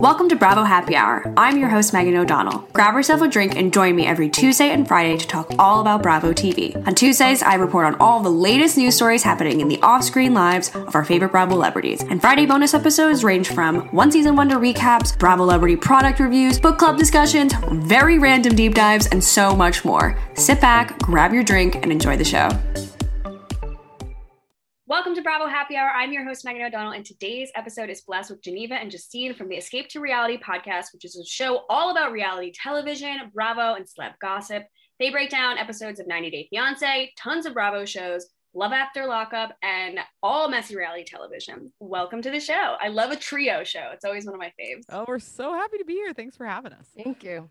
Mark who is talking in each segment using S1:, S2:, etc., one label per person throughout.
S1: Welcome to Bravo Happy Hour. I'm your host, Megan O'Donnell. Grab yourself a drink and join me every Tuesday and Friday to talk all about Bravo TV. On Tuesdays, I report on all the latest news stories happening in the off screen lives of our favorite Bravo celebrities. And Friday bonus episodes range from one season wonder recaps, Bravo celebrity product reviews, book club discussions, very random deep dives, and so much more. Sit back, grab your drink, and enjoy the show. Welcome to Bravo Happy Hour. I'm your host, Megan O'Donnell, and today's episode is blessed with Geneva and Justine from the Escape to Reality podcast, which is a show all about reality television, Bravo, and celeb gossip. They break down episodes of 90 Day Fiance, tons of Bravo shows, Love After Lockup, and all messy reality television. Welcome to the show. I love a trio show. It's always one of my faves.
S2: Oh, we're so happy to be here. Thanks for having us.
S3: Thank you.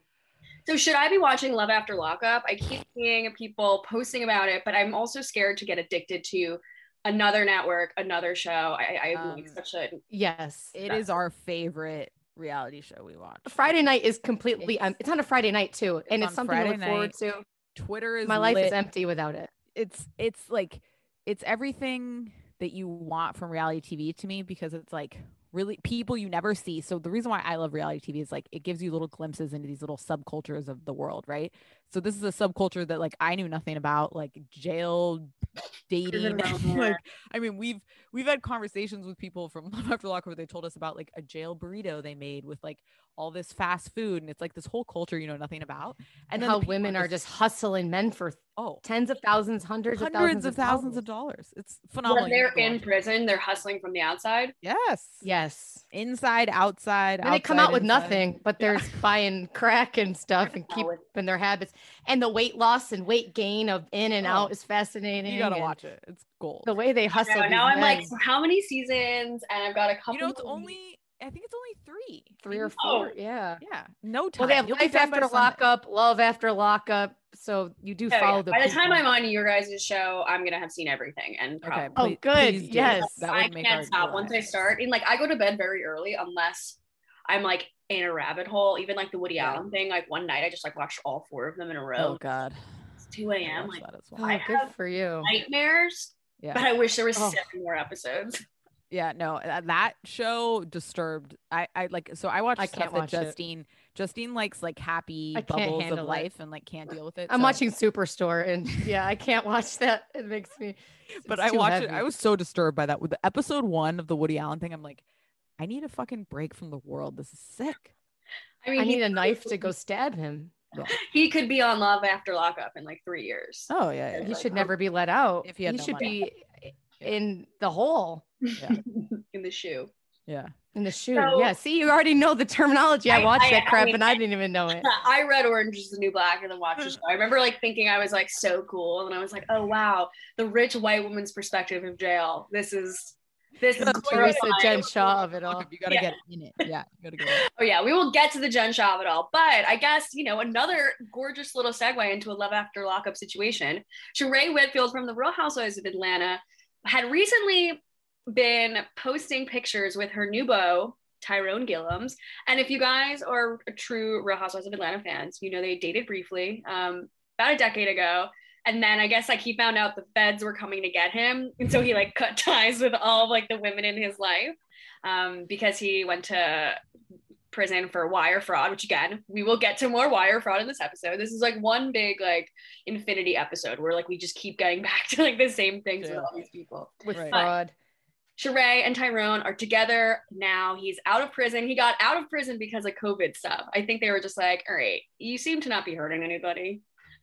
S1: So should I be watching Love After Lockup? I keep seeing people posting about it, but I'm also scared to get addicted to another network, another show. I, I um, such a
S3: yes.
S2: It is our favorite reality show we watch.
S3: Friday night is completely. It's, um, it's on a Friday night too, and it's, it's something Friday to look forward to.
S2: Twitter is
S3: my life lit. is empty without it.
S2: It's it's like it's everything that you want from reality TV to me because it's like really people you never see. So the reason why I love reality TV is like it gives you little glimpses into these little subcultures of the world, right? So this is a subculture that like I knew nothing about, like jail dating. like I mean, we've we've had conversations with people from Love After Lockup where they told us about like a jail burrito they made with like all this fast food, and it's like this whole culture you know nothing about.
S3: And, and how the women are just, hustling men for oh tens of thousands, hundreds,
S2: hundreds
S3: of thousands,
S2: of, thousands of dollars. It's phenomenal.
S1: When they're in prison, they're hustling from the outside.
S2: Yes,
S3: yes,
S2: inside, outside.
S3: And they come out with inside. nothing, but they're yeah. buying crack and stuff and keeping their habits. And the weight loss and weight gain of in and oh, out is fascinating.
S2: You gotta watch it. It's gold.
S3: The way they hustle.
S1: Now I'm like, how many seasons? And I've got a couple.
S2: You know, it's only. I think it's only three,
S3: three or four. Oh. Yeah,
S2: yeah. No time.
S3: Well, they have You'll life after lockup, love after lockup. So you do oh, follow yeah. the.
S1: By the time I'm on your guys' show, I'm gonna have seen everything. And probably,
S3: okay, please, oh, good. Yes,
S1: that would I make can't stop once I start. And like, I go to bed very early unless I'm like in a rabbit hole. Even like the Woody yeah. Allen thing. Like one night, I just like watched all four of them in a oh, row.
S2: Oh God.
S1: It's 2 a.m. Like,
S3: well. oh, good for you.
S1: Nightmares. Yeah. But I wish there was oh. seven more episodes.
S2: Yeah, no, uh, that show disturbed. I, I like so I watched I can't watch Justine. It. Justine likes like happy bubbles of life it. and like can't deal with it.
S3: I'm so. watching Superstore and yeah, I can't watch that. It makes me.
S2: But I watched it. I was so disturbed by that. With the episode one of the Woody Allen thing, I'm like, I need a fucking break from the world. This is sick.
S3: I mean, I need a knife to go stab him.
S1: He could be on Love After Lockup in like three years.
S2: Oh yeah, yeah.
S3: he should oh. never be let out. If he, he no should money. be in the hole.
S2: Yeah.
S1: in the shoe.
S2: Yeah.
S3: In the shoe. So, yeah. See, you already know the terminology. I, I watched I, that crap I mean, and I didn't even know it.
S1: I read Orange is the New Black and then watched the show. I remember like thinking I was like so cool. And I was like, oh wow, the rich white woman's perspective of jail. This is
S4: This is
S3: Teresa Jen Shah of it all.
S2: You gotta
S4: Yeah.
S2: get in it. Yeah, you gotta get it.
S4: Oh yeah, we will get to the Jen Shah of it all. But I guess, you know, another gorgeous little segue into a love after lockup situation. Sheree Whitfield from the Real Housewives of Atlanta had recently been posting pictures with her new beau, Tyrone Gilliams. And if you guys are true Real Housewives of Atlanta fans, you know they dated briefly um, about a decade ago. And then I guess like he found out the feds were coming to get him. And so he like cut ties with all of like the women in his life um, because he went to prison for wire fraud, which again, we will get to more wire fraud in this episode. This is like one big like infinity episode where like we just keep getting back to like the same things with all these people.
S3: with
S2: Right.
S3: fraud.
S4: Sheree and Tyrone are together now. He's out of prison. He got out of prison because of COVID stuff. I think they were just like, all right, you seem to not be hurting anybody.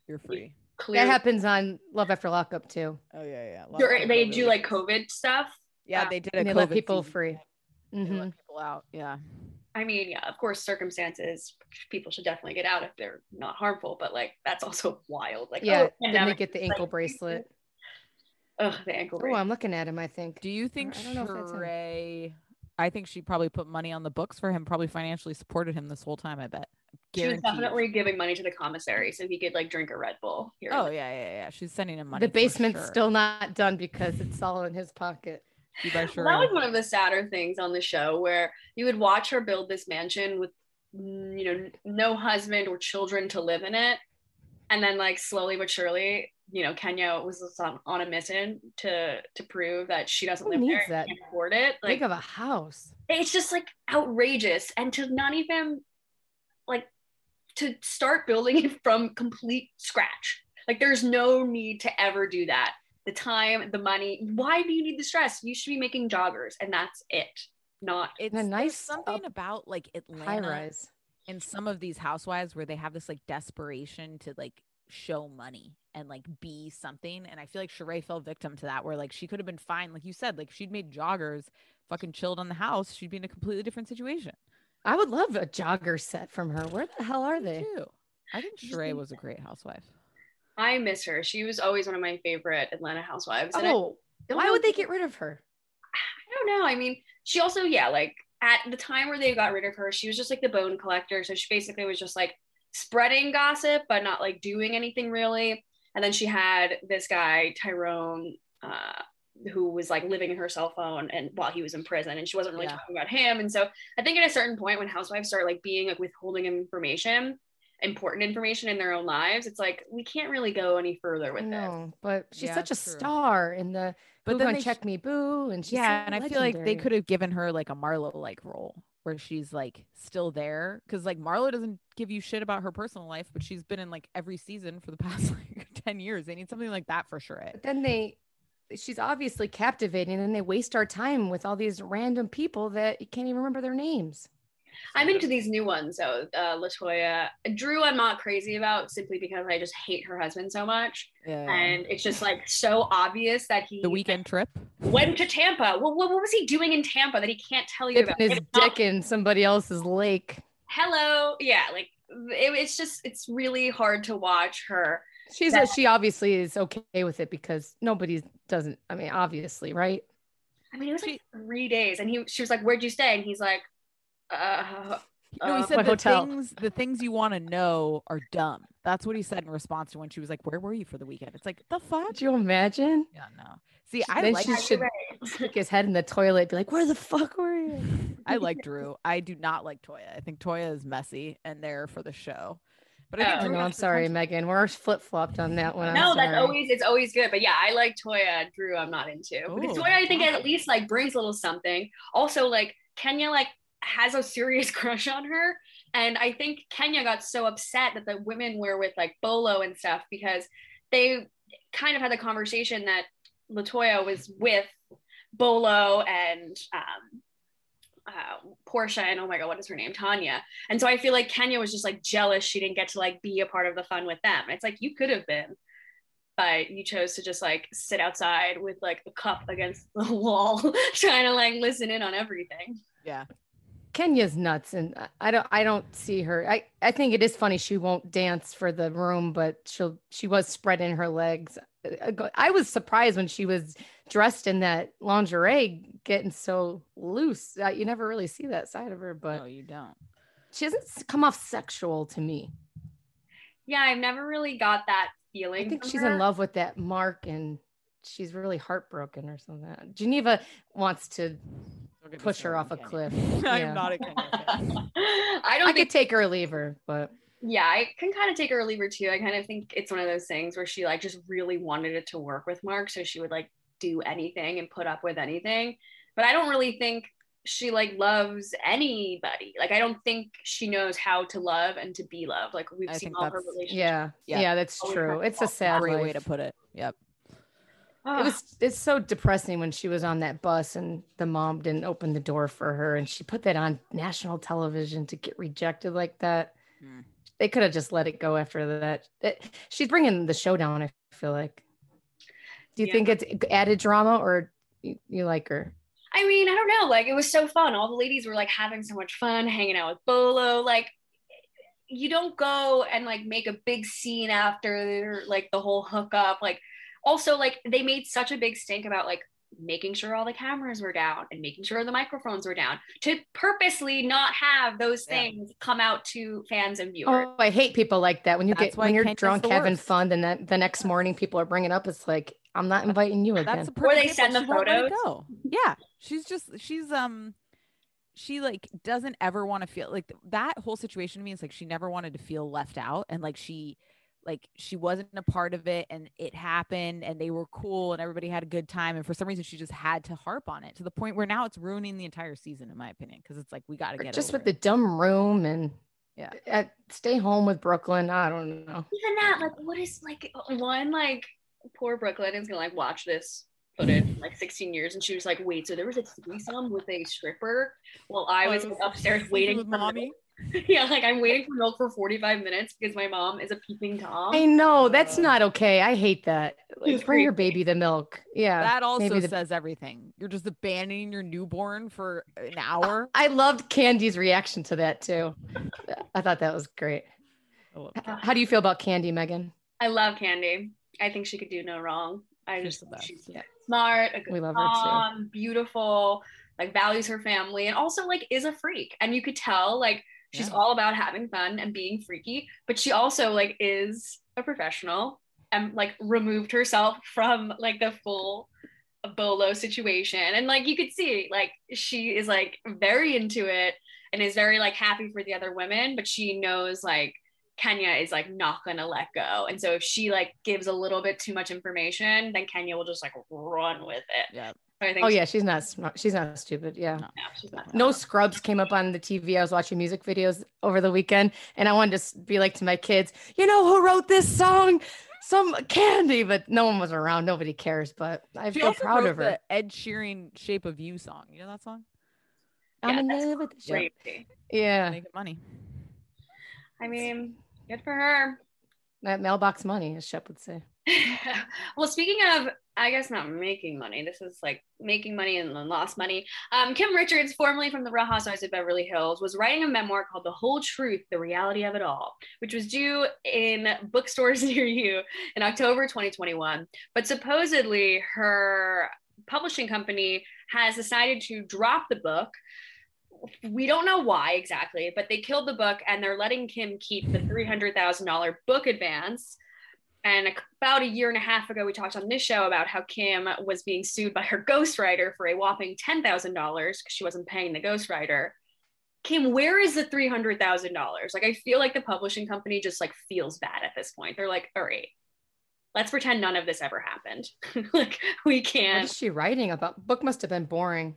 S2: You're free.
S4: Clear.
S3: That happens on Love After Lockup too.
S2: Oh yeah, yeah. Lots
S4: they do like COVID stuff.
S2: Yeah, they did a
S3: And they let people
S2: season.
S3: free.
S2: They
S3: hmm
S2: let people out. Yeah.
S4: I mean, yeah, of course, circumstances, people should definitely get out if they're not harmful, but like that's also wild. Like,
S3: Yeah,
S4: oh,
S3: then they get the ankle bracelet.
S4: ugh, the ankle bracelet. Oh.
S3: I'm looking at him. I think.
S2: Do you think
S3: I don't know if that's him.
S2: Sheree? I think she probably put money on the books for him. Probably financially supported him this whole time. I bet.
S4: She was definitely giving money to the commissary so he could like drink a Red Bull. Here
S2: Oh yeah, yeah, yeah. She's sending him money.
S3: The basement's
S2: sure.
S3: still not done because it's all in his pocket.
S2: You by
S4: Well,
S2: Sheree.
S4: that was one of the sadder things on the show where you would watch her build this mansion with mm, you know no husband or children to live in it and then like slowly but surely you know kenya was on, on a mission to to prove that she doesn't
S3: Who
S4: live there
S3: needs
S4: and
S3: that?
S4: can't afford it like
S3: Think of a house.
S4: it's just like outrageous and to not even like to start building it from complete scratch like there's no need to ever do that the time the money why do you need the stress you should be making joggers and that's it not
S2: it's
S3: a nice
S2: something
S3: up-
S2: about like
S3: High
S2: Atlanta
S3: rise.
S2: and some of these housewives where they have this like desperation to like show money and like be something. And I feel like Sheree fell victim to that, where like she could have been fine, like you said, like she'd made joggers, fucking chilled on the house. She'd be in a completely different situation.
S3: I would love a jogger set from her. Where the hell are they?
S2: too. I think
S4: Just
S2: Sheree was a great housewife.
S4: I miss her. She was always one of my favorite Atlanta housewives. And I
S3: Oh,
S4: don't
S3: why
S4: know-
S3: would they get rid of her?
S4: I don't know. I mean, she also, yeah, like at the time where they got rid of her, she was just like the bone collector. So she basically was just like spreading gossip, but not like doing anything really. And then she had this guy, Tyrone, uh, who was like living in her cell phone and while he was in prison and she wasn't really
S2: Yeah.
S4: talking about him. And so I think at a certain point when housewives start like being like withholding information, important information in their own lives, it's like we can't really go any further with this.
S3: No, but she's
S2: Yeah,
S3: such a
S2: true.
S3: star in the
S2: But
S3: Who
S2: then
S3: Gonna
S2: they sh-
S3: check me boo and she's
S2: yeah,
S3: so
S2: and I feel like they could have given her like a Marlo like role where she's like still there because like Marlo doesn't give you shit about her personal life, but she's been in like every season for the past like ten years. They need something like that for sure.
S3: But then they she's obviously captivating and they waste our time with all these random people that you can't even remember their names.
S4: I'm into these new ones though. Uh, Latoya, Drew, I'm not crazy about simply because I just hate her husband so much,
S2: Yeah.
S4: and it's just like so obvious that he
S2: the weekend trip.
S4: went to Tampa. What, what, what was he doing in Tampa that he can't tell you
S3: Dipping
S4: about?
S3: his
S4: It's not-
S3: dick in somebody else's lake.
S4: Hello, yeah, like it, it's just it's really hard to watch her.
S3: She's
S4: That-
S3: she obviously is okay with it because nobody doesn't I mean obviously, right?
S4: I mean, it was like three days, and he she was like, "Where'd you stay?" And he's like, "Uh."
S2: No, he
S4: uh,
S2: said
S3: What
S2: the
S3: hotel?
S2: things the things you want to know are dumb. That's what he said in response to when she was like, "Where were you for the weekend?" It's like the fuck.
S3: Could you imagine?
S2: Yeah, no. See, I
S3: Then
S2: like
S3: she should stick his head in the toilet, be like, Where the fuck were you?
S2: I like Drew. I do not like Toya. I think Toya is messy and there for the show. But I think
S4: Oh,
S3: I
S2: Drew
S3: know,
S2: has
S3: I'm sorry. Megan. We're flip flopped on that one. I'm
S4: no, that's always it's always good. But yeah, I like Toya. Drew, I'm not into. But
S2: Ooh,
S4: Toya, I think
S2: wow.
S4: at least like brings a little something. Also, like Kenya, like has a serious crush on her, and I think Kenya got so upset that the women were with like Bolo and stuff because they kind of had the conversation that Latoya was with Bolo and um, uh, Porsha and oh my god, what is her name? Tanya. And so I feel like Kenya was just like jealous she didn't get to like be a part of the fun with them. It's like you could have been, but you chose to just like sit outside with like a cup against the wall, trying to like listen in on everything.
S2: Yeah.
S3: Kenya's nuts, and I don't I don't see her. I I think it is funny she won't dance for the room, but she'll she was spreading her legs. I was surprised when she was dressed in that lingerie, getting so loose. Uh, you never really see that side of her, but
S2: no, you don't.
S3: She doesn't come off sexual to me.
S4: Yeah, I've never really got that feeling.
S3: I think she's
S4: her.
S3: in love with that Marc, and she's really heartbroken or something. Geneva wants to push her off a cliff.
S2: I'm not a Kenya fan.
S4: I don't
S3: I
S4: think
S3: could take her or leave her, but
S4: yeah, I can kind of take her or leave her too. I kind of think it's one of those things where she like just really wanted it to work with Marc, so she would like do anything and put up with anything. But I don't really think she like loves anybody. Like I don't think she knows how to love and to be loved. Like we've
S2: I
S4: seen all her relationships.
S3: yeah,
S2: Yeah.
S3: yeah, that's
S4: Always
S3: true. It's a sad
S2: way to put it. Yep.
S3: It was it's so depressing when she was on that bus and the mom didn't open the door for her and she put that on national television to get rejected like that.
S2: Hmm.
S3: They could have just let it go after that. It- she's bringing the show down. I feel like. Do you
S4: Yeah.
S3: think it's added drama or you, you like her?
S4: I mean, I don't know. Like it was so fun. All the ladies were like having so much fun, hanging out with Bolo. Like you don't go and like make a big scene after like the whole hookup. Like also like they made such a big stink about like making sure all the cameras were down and making sure the microphones were down to purposely not have those
S2: Yeah.
S4: things come out to fans and viewers.
S3: Oh, I hate people like that. When you
S2: That's
S3: get when you're
S2: Kenya's
S3: drunk
S2: the
S3: having
S2: worst.
S3: fun, and then the next morning people are bringing up, it's like I'm not inviting you again.
S2: That's a
S4: Or
S2: perfect
S4: they send the
S2: She won't let it
S4: photos.
S2: Go. Yeah, she's just she's um she like doesn't ever want to feel like that whole situation to me is like she never wanted to feel left out and like she like she wasn't a part of it and it happened and they were cool and everybody had a good time and for some reason she just had to harp on it to the point where now it's ruining the entire season in my opinion because it's like we got to get
S3: just
S2: over
S3: with the dumb room and
S2: Yeah.
S3: at, stay home with Brooklyn. I don't know.
S4: Even that, like, what is like one like poor Brooklyn is gonna like watch this footage in, like 16 years and she was like, wait, so there was a threesome with a stripper while I was upstairs waiting for
S2: mommy
S4: milk? yeah, like I'm waiting for milk for 45 minutes because my mom is a peeping tom.
S3: I know that's not okay. I hate that. Like, bring your baby the milk. Yeah.
S2: that also
S3: maybe the-
S2: says everything you're just abandoning your newborn for an hour
S3: I loved Candy's reaction to that too. I thought that was great. H- How do you feel about Candy, Megan?
S4: I love Candy. I think she could do no wrong. I
S2: She's
S4: just
S2: the
S4: she's
S3: Yeah.
S4: smart, a good
S3: We love her too.
S4: mom, beautiful, like values her family, and also like is a freak. And you could tell like she's
S2: Yeah.
S4: all about having fun and being freaky, but she also like is a professional and like removed herself from like the full bolo situation. And like you could see, like she is like very into it and is very like happy for the other women, but she knows like Kenya is like not gonna let go. And so if she like gives a little bit too much information, then Kenya will just like run with it.
S2: yeah
S4: So I think
S3: Oh yeah, she's not smart. She's not stupid. Yeah.
S2: No.
S4: no, not.
S3: No scrubs came up on the TV. I was watching music videos over the weekend, and I wanted to be like to my kids, you know who wrote this song? Some Candy, but no one was around. Nobody cares. But I feel proud
S2: wrote
S3: of her.
S2: the Ed Sheeran "Shape of You" song. You know that song?
S3: I'm
S4: Yeah,
S3: in love with the show.
S4: Crazy.
S3: Yeah,
S2: Making money.
S4: I mean, good for her.
S3: that mailbox money, as Shep would say.
S4: well, speaking of, I guess not making money. This is like making money and then lost money. Um, Kim Richards, formerly from the Real Housewives of Beverly Hills, was writing a memoir called "The Whole Truth: The Reality of It All," which was due in bookstores near you in October 2021. But supposedly, her publishing company has decided to drop the book. We don't know why exactly, but they killed the book and they're letting Kim keep the $300,000 book advance. And about a year and a half ago, we talked on this show about how Kim was being sued by her ghostwriter for a whopping $10,000 because she wasn't paying the ghostwriter. Kim, where is the $300,000? Like, I feel like the publishing company just like feels bad at this point. They're like, all right, let's pretend none of this ever happened. like, we can't.
S3: What is she writing about? Book must have been boring.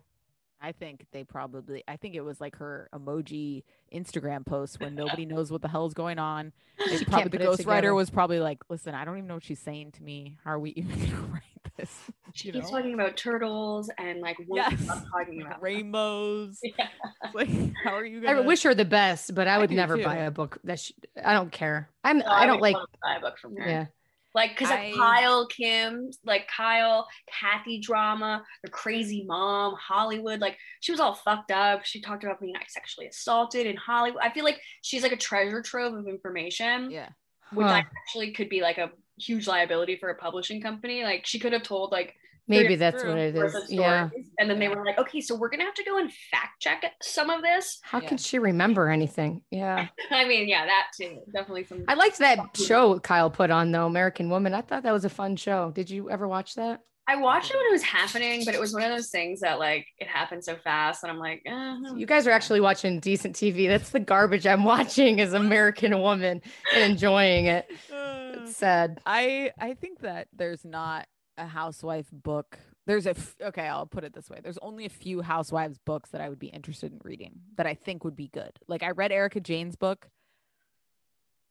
S2: I think they probably. I think it was like her emoji Instagram post when nobody knows what the hell is going on. They
S3: She
S2: probably the
S3: put it
S2: ghostwriter was probably like, "Listen, I don't even know what she's saying to me. How are we even gonna write this?"
S4: She
S2: You
S4: keeps
S2: know?
S4: talking about turtles and like, won't
S2: Yes.
S4: talking about
S2: rainbows.
S4: Yeah.
S2: Like, how are you
S3: I
S2: gonna?
S3: wish her the best, but I
S2: I
S3: would
S2: do
S3: never
S2: too.
S3: buy a book that she, I don't care. I'm
S4: No,
S3: I don't like
S4: love buy a book from her.
S3: yeah.
S4: Like, because
S2: I-
S4: of Kyle, Kim, like Kyle, Kathy drama, the crazy mom, Hollywood. Like, she was all fucked up. She talked about being like sexually assaulted in Hollywood. I feel like she's like a treasure trove of information,
S2: Yeah.
S4: which
S3: Huh.
S4: I actually could be like a huge liability for a publishing company. Like, she could have told like
S3: Maybe that's what it
S4: worth
S3: is.
S4: of
S3: Yeah.
S4: and then they were like, okay, so we're gonna have to go and fact check some of this.
S3: How
S2: Yeah.
S3: can she remember anything? Yeah.
S4: I mean, yeah, that too, definitely some.
S3: I liked that show Kyle put on though, American Woman. I thought that was a fun show. Did you ever watch that?
S4: I watched it when it was happening, but it was one of those things that like it happened so fast, and I'm like, eh,
S3: You guys are actually watching decent TV. That's the garbage I'm watching is American Woman and enjoying it. It's sad.
S2: I I think that there's not a housewife book. There's a f- okay, I'll put it this way. There's only a few housewives books that I would be interested in reading that I think would be good. Like I read Erika Jayne's book.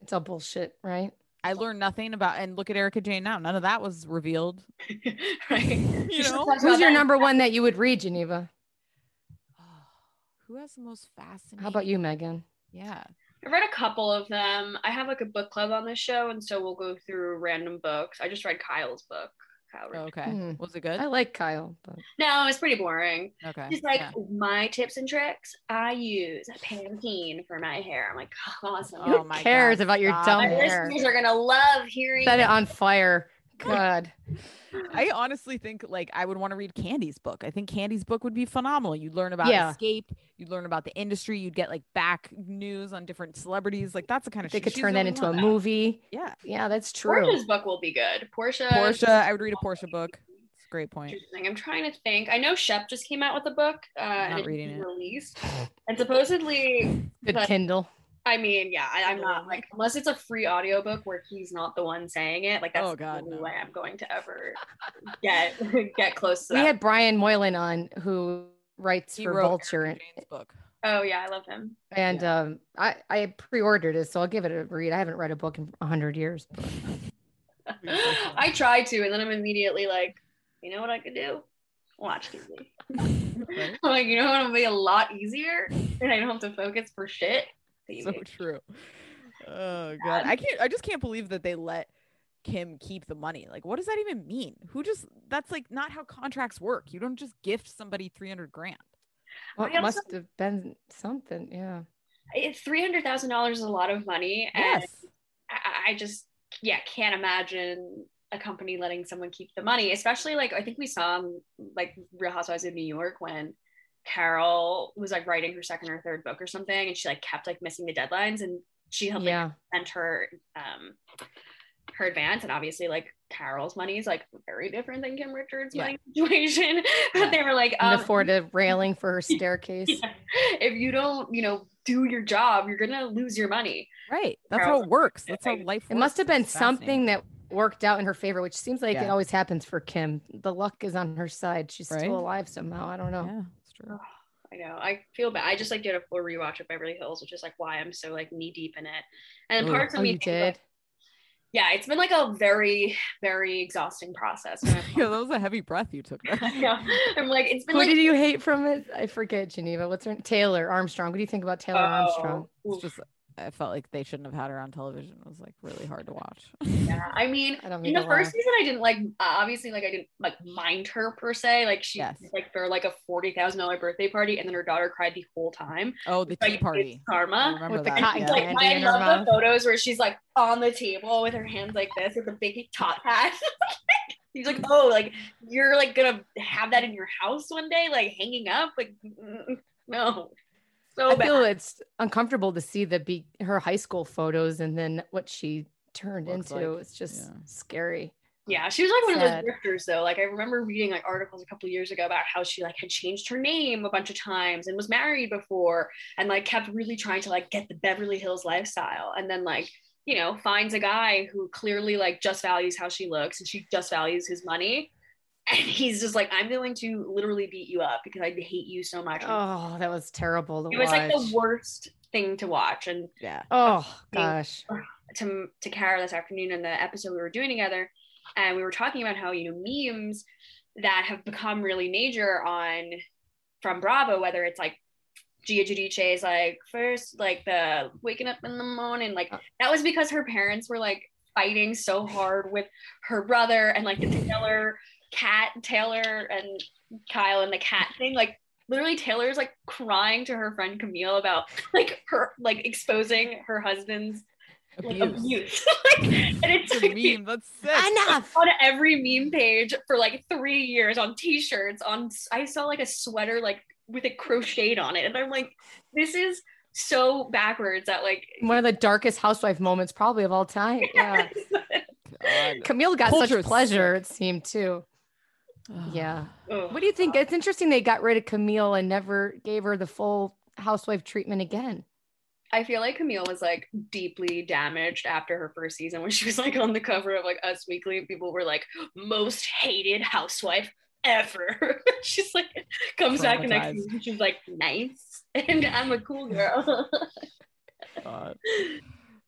S3: It's all bullshit, right?
S2: I learned nothing about and look at Erika Jayne now. None of that was revealed.
S4: right.
S2: You know?
S3: Who's your number one that you would read, Geneva?
S2: Oh, who has the most fascinating?
S3: How about you, Megan?
S2: Yeah.
S4: I read a couple of them. I have like a book club on this show, and so we'll go through random books. I just read Kyle's book. Kyle
S2: okay.
S3: Hmm.
S2: Was it good?
S3: I like Kyle, but
S4: No, it's pretty boring.
S2: okay.
S4: She's like,
S2: yeah.
S4: my tips and tricks. I use Pantene for my hair. I'm like, awesome.
S2: Oh
S3: who
S2: my
S3: cares
S2: God,
S3: about your
S2: stop
S3: dumb
S4: my
S2: it.
S3: hair?
S4: listeners are gonna love hearing.
S3: Set it on fire. God.
S2: I honestly think like I would want to read Candy's book. I think Candy's book would be phenomenal. You'd learn about
S3: Yeah.
S2: Escape. You'd learn about the industry. You'd get like back news on different celebrities. Like that's the kind of
S3: They
S2: shit.
S3: could turn that into a
S2: that-
S3: movie.
S2: Yeah,
S3: Yeah, that's true.
S4: Porsha's book will be good. Porsha.
S2: Porsha. I would read a Porsha book. It's a great point.
S4: I'm trying to think. I know Shep just came out with a book. Uh, and
S2: not
S4: it's
S2: reading it.
S4: released, and supposedly,
S3: Good
S4: but-
S3: Kindle.
S4: I mean, yeah, I, I'm not like unless it's a free audiobook where he's not the one saying it. Like that's
S2: Oh, God,
S4: the only
S2: no.
S4: way I'm going to ever get get close to
S3: We
S4: that.
S3: had Brian Moylan on who writes
S2: He
S3: for
S2: wrote
S3: Vulture
S2: Erica
S3: and,
S2: Jane's book.
S4: oh yeah, I love him.
S3: and um I I pre-ordered it so I'll give it a read. I haven't read a book in a hundred years.
S4: I try to, and then I'm immediately like, you know what I could do? Watch TV.
S2: Right?
S4: I'm like, you know what would be a lot easier, and I don't have to focus for shit. TV.
S2: So true. Oh god, I can't. I just can't believe that they let Kim keep the money. Like, what does that even mean? Who just? That's like not how contracts work. You don't just gift somebody three hundred grand.
S3: well, it must have been something. Yeah.
S4: Three hundred thousand dollars is a lot of money, and
S2: Yes.
S4: I, I just yeah can't imagine a company letting someone keep the money especially like i think we saw um, like real housewives of new york when carol was like writing her second or third book or something and she like kept like missing the deadlines and she had like
S3: Yeah.
S4: sent her um her advance and obviously like carol's money is like very different than kim richards
S2: Yeah.
S4: money situation
S2: Yeah.
S4: but they were like
S3: And
S4: um,
S3: afford a railing for her staircase.
S4: yeah, if you don't you know do your job you're gonna lose your money
S2: Right. That's how it works. That's how life.
S3: It must have been
S2: It's
S3: something that worked out in her favor, which seems like it always happens for Kim. The luck is on her side. She's
S2: Right?
S3: still alive somehow. I don't know.
S2: True.
S4: I know. I feel bad. I just like did a full rewatch of Beverly Hills, which is like why I'm so like knee deep in it. And
S2: Ooh.
S4: parts of
S3: Oh,
S4: me,
S3: you did?
S4: like- yeah, it's been like a very, very exhausting process.
S2: Yeah, that was a heavy breath you took.
S4: Yeah, I'm like, it's been
S3: Who
S4: like,
S3: did you hate from it? I forget, Geneva. What's her Taylor Armstrong. What do you think about Taylor Armstrong?
S4: oh,
S2: It's just I felt like they shouldn't have had her on television. It was like really hard to watch.
S4: yeah. I mean,
S3: I don't
S4: in the first
S3: laugh.
S4: season, I didn't like. Uh, obviously, like I didn't like mind her per se. Like she
S2: Yes.
S4: like for like a forty thousand dollar birthday party, and then her daughter cried the whole time.
S2: Oh, the tea
S4: it's
S2: party. I
S4: karma.
S2: remember
S3: With the
S2: that.
S3: cotton
S2: yeah.
S4: Like
S3: candy
S4: I
S3: in her
S4: love
S3: mouth.
S4: the photos where she's like on the table with her hands like this with a big top hat. He's like, oh, like you're like gonna have that in your house one day, like hanging up, like no, so
S3: I
S4: bad.
S3: feel it's uncomfortable to see the be her high school photos and then what she turned
S2: Looks
S3: into.
S2: like,
S3: it's just
S2: yeah.
S3: scary.
S4: Yeah, she was like one
S3: Sad.
S4: of those drifters though. Like I remember reading like articles a couple years ago about how she like had changed her name a bunch of times and was married before and like kept really trying to like get the Beverly Hills lifestyle and then like you know finds a guy who clearly like just values how she looks and she just values his money and he's just like I'm going to literally beat you up because I hate you so much.
S3: Oh, that was terrible to
S4: it was like the worst thing to watch and
S2: Yeah.
S3: Oh gosh.
S4: to to Kara this afternoon in the episode we were doing together, and we were talking about how you know memes that have become really major on from Bravo, whether it's like Gia Giudice's like first like the waking up in the morning, like uh. that was because her parents were like fighting so hard with her brother and like the Taylor cat, Taylor and Kyle and the cat thing. Like literally Taylor's like crying to her friend Camille about like her like exposing her husband's like,
S2: Abuse.
S4: abuse. Like, and it's
S2: It's a
S4: like
S2: meme. That's sick.
S3: Enough.
S4: on every meme page for like three years on t-shirts on I saw like a sweater like with a crocheted on it and I'm like this is so backwards that like
S3: One of the darkest housewife moments probably of all time. Yeah.
S2: God.
S3: Camille got
S2: Culture
S3: such
S2: is
S3: pleasure, it seemed too. Yeah.
S4: Ugh.
S3: What do you think? It's interesting they got rid of Camille and never gave her the full housewife treatment again.
S4: I feel like Camille was like deeply damaged after her first season when she was like on the cover of like Us Weekly and people were like most hated housewife ever. she's like comes back the next season she's like nice and I'm a cool girl.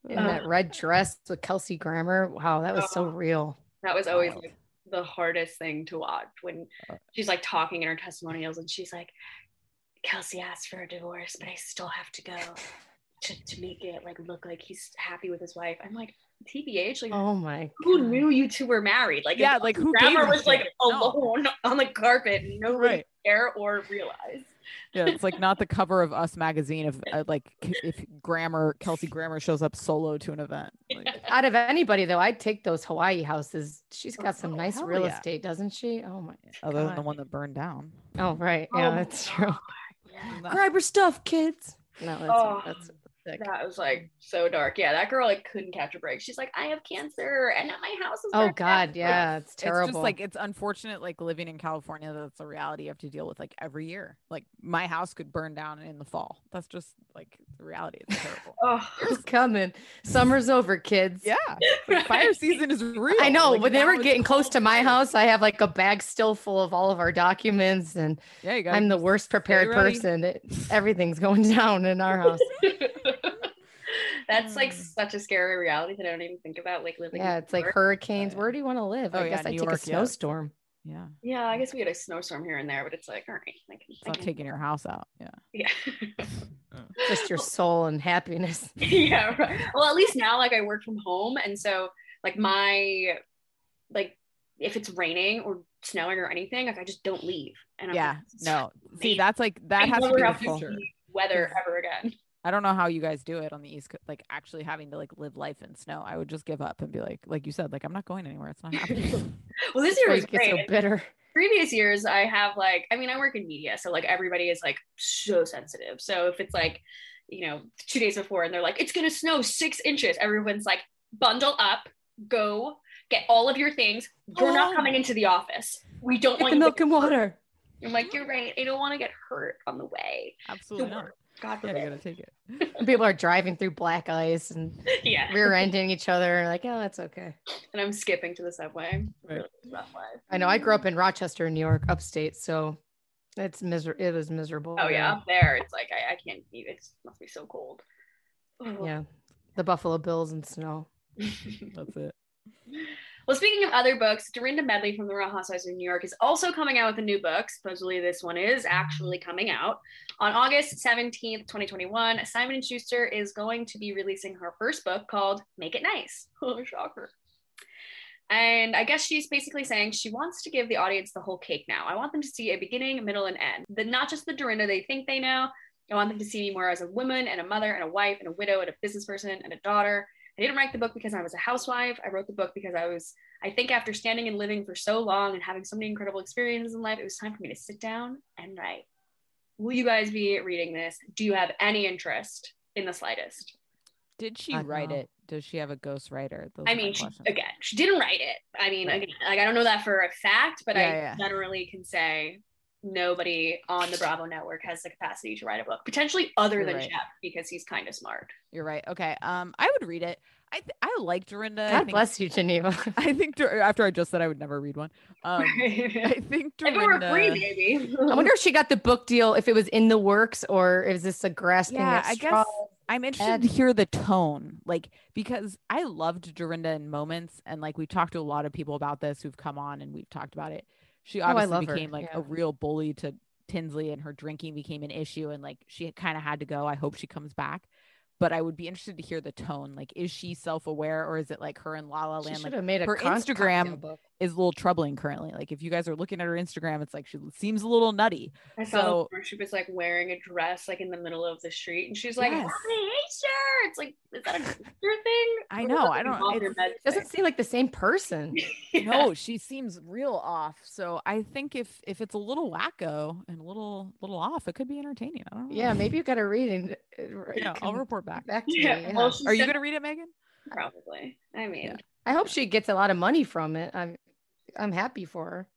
S3: In
S4: Uh,
S3: that red dress with Kelsey Grammer. Wow, that was so real.
S4: that was always like the hardest thing to watch when uh, she's like talking in her testimonials and she's like Kelsey asked for a divorce but I still have to go to, to make it like look like he's happy with his wife. I'm like TBH like
S3: Oh my.
S4: who
S3: God.
S4: knew you two were married? Like,
S2: Yeah, like, who Grammer
S4: was like
S2: shit? No.
S4: alone on the carpet, and nobody
S2: Right.
S4: care or realize.
S2: Yeah, it's like not the cover of Us magazine if uh, like if Grammer Kelsey Grammer shows up solo to an event. Like,
S3: Out of anybody though, I'd take those Hawaii houses. She's got some
S2: Oh,
S3: nice real
S2: yeah.
S3: estate, doesn't she? Oh my.
S2: other than the one that burned down.
S3: Oh right.
S4: Oh
S3: Yeah,
S4: my
S3: that's true.
S2: No.
S3: Grab her stuff, kids. No, that's
S4: Oh.
S3: that's sick.
S4: That was like so dark. Yeah, that girl like couldn't catch a break. She's like, I have cancer, and my house is.
S3: Oh God,
S4: down."
S3: yeah, it's terrible.
S2: It's just like it's unfortunate, like living in California. That's a reality you have to deal with like every year. Like my house could burn down in the fall. That's just like the reality. It's terrible.
S4: Oh,
S3: it's coming. Summer's over, kids.
S2: yeah, like, fire season is real.
S3: I know.
S2: Like,
S3: when they were
S2: it's
S3: getting close to my house, I have like a bag still full of all of our documents, and
S2: Yeah, you.
S3: I'm the worst prepared person. It, everything's going down in our house.
S4: That's like
S2: Mm.
S4: such a scary reality that I don't even think about. Like living.
S3: yeah,
S4: in
S3: it's like hurricanes.
S2: yeah.
S3: Where do you want to live?
S2: Oh,
S3: I
S2: yeah,
S3: guess I
S2: New
S3: take a
S2: York, yeah.
S3: snowstorm.
S2: Yeah,
S4: Yeah, I guess we had a snowstorm here and there, but it's like, all right, like,
S2: it's
S4: I
S2: not
S4: can-
S2: taking your house out. Yeah.
S4: Yeah.
S3: Just your soul and happiness.
S4: yeah right. well at least now like i work from home and so like my like if it's raining or snowing or anything like i just don't leave and I'm
S2: Yeah.
S4: like,
S2: No. See, that's like that
S4: I
S2: has to be the
S4: have to
S2: future.
S4: see weather
S2: 'Cause-
S4: ever again
S2: I don't know how you guys do it on the East Coast, like actually having to like live life in snow. I would just give up and be like, like you said, like I'm not going anywhere. It's not happening.
S4: well this year was
S3: get so bitter.
S4: previous years i have like i mean i work in media so like everybody is like so sensitive so if it's like you know two days before and they're like it's gonna snow six inches everyone's like bundle up go get all of your things you're not
S2: Oh.
S4: coming into the office we don't
S3: Get
S4: want
S3: the milk and water.
S4: I'm like you're right i don't want to get hurt on the way
S2: Absolutely not.
S4: work god
S2: Yeah, you
S4: forbid
S2: gotta take it.
S3: People are driving through black ice and
S4: yeah
S3: rear ending each other. Like, oh, that's okay.
S4: and i'm skipping to the subway
S2: Right.
S4: Really rough life.
S3: I know. I grew up in Rochester, New York, upstate, so it's miser. It was miserable.
S4: oh yeah up there it's like i, I can't eat it must be so cold
S3: yeah. The Buffalo Bills and snow.
S2: That's it.
S4: Well, speaking of other books, Dorinda Medley from the Real Housewives of New York is also coming out with a new book. Supposedly, this one is actually coming out on August 17th, 2021. Simon & Schuster is going to be releasing her first book called Make It Nice. Oh, shocker. And I guess she's basically saying she wants to give the audience the whole cake now. I want them to see a beginning, middle, and end. The, not just the Dorinda they think they know. I want them to see me more as a woman and a mother and a wife and a widow and a business person and a daughter. I didn't write the book because I was a housewife. I wrote the book because I was, I think, after standing and living for so long and having so many incredible experiences in life, it was time for me to sit down and write. Will you guys be reading this? Do you have any interest in the slightest?
S2: Did she write
S3: no.
S2: it? Does she have a ghost writer? Those
S4: I mean, she, again, she didn't write it. I mean,
S2: Right.
S4: again, like I don't know that for a fact, but
S2: Yeah,
S4: I
S2: yeah.
S4: generally can say nobody on the Bravo network has the capacity to write a book, potentially other
S2: You're
S4: than
S2: right.
S4: Shep because he's kind of smart.
S2: You're right. Okay. Um, I would read it. I th- I like Dorinda. I
S3: God
S2: think,
S3: bless you, Geneva.
S2: I think Dor- after I just said I would never read one. Um, I
S4: if
S2: think
S4: it were
S2: Dorinda.
S4: free, maybe.
S3: I wonder if she got the book deal, if it was in the works, or is this a grasping
S2: Yeah, I guess I'm interested
S3: Ed.
S2: to hear the tone, like because I loved Dorinda in moments, and like we've talked to a lot of people about this who've come on and we've talked about it. She
S3: Oh,
S2: obviously
S3: her,
S2: became like
S3: yeah.
S2: a real bully to Tinsley, and her drinking became an issue, and like she kind of had to go. I hope she comes back, but I would be interested to hear the tone. Like, is she self aware or is it like her in La La
S3: She
S2: Land?
S3: should
S2: Like,
S3: have made a
S2: her Instagram
S3: book.
S2: Is a little troubling currently. Like, if you guys are looking at her Instagram, it's like she seems a little nutty.
S4: I saw
S2: So-
S4: where she was like wearing a dress like in the middle of the street, and she's like,
S2: Yes.
S4: "Hey, sure." It's like, is that a sister thing?
S2: I know, I don't-
S4: off your
S3: Doesn't seem like the same person.
S4: Yeah.
S2: No, she seems real off. So I think if if it's a little wacko and a little little off, it could be entertaining. I don't know.
S3: Yeah, maybe you got to read it. uh,
S2: Yeah, I'll report back.
S3: back to
S4: Yeah.
S3: me. yeah.
S4: Well, she
S2: Are you gonna read it, Megan?
S4: probably? I mean,
S2: Yeah.
S3: I hope she gets a lot of money from it. I'm I'm happy for her.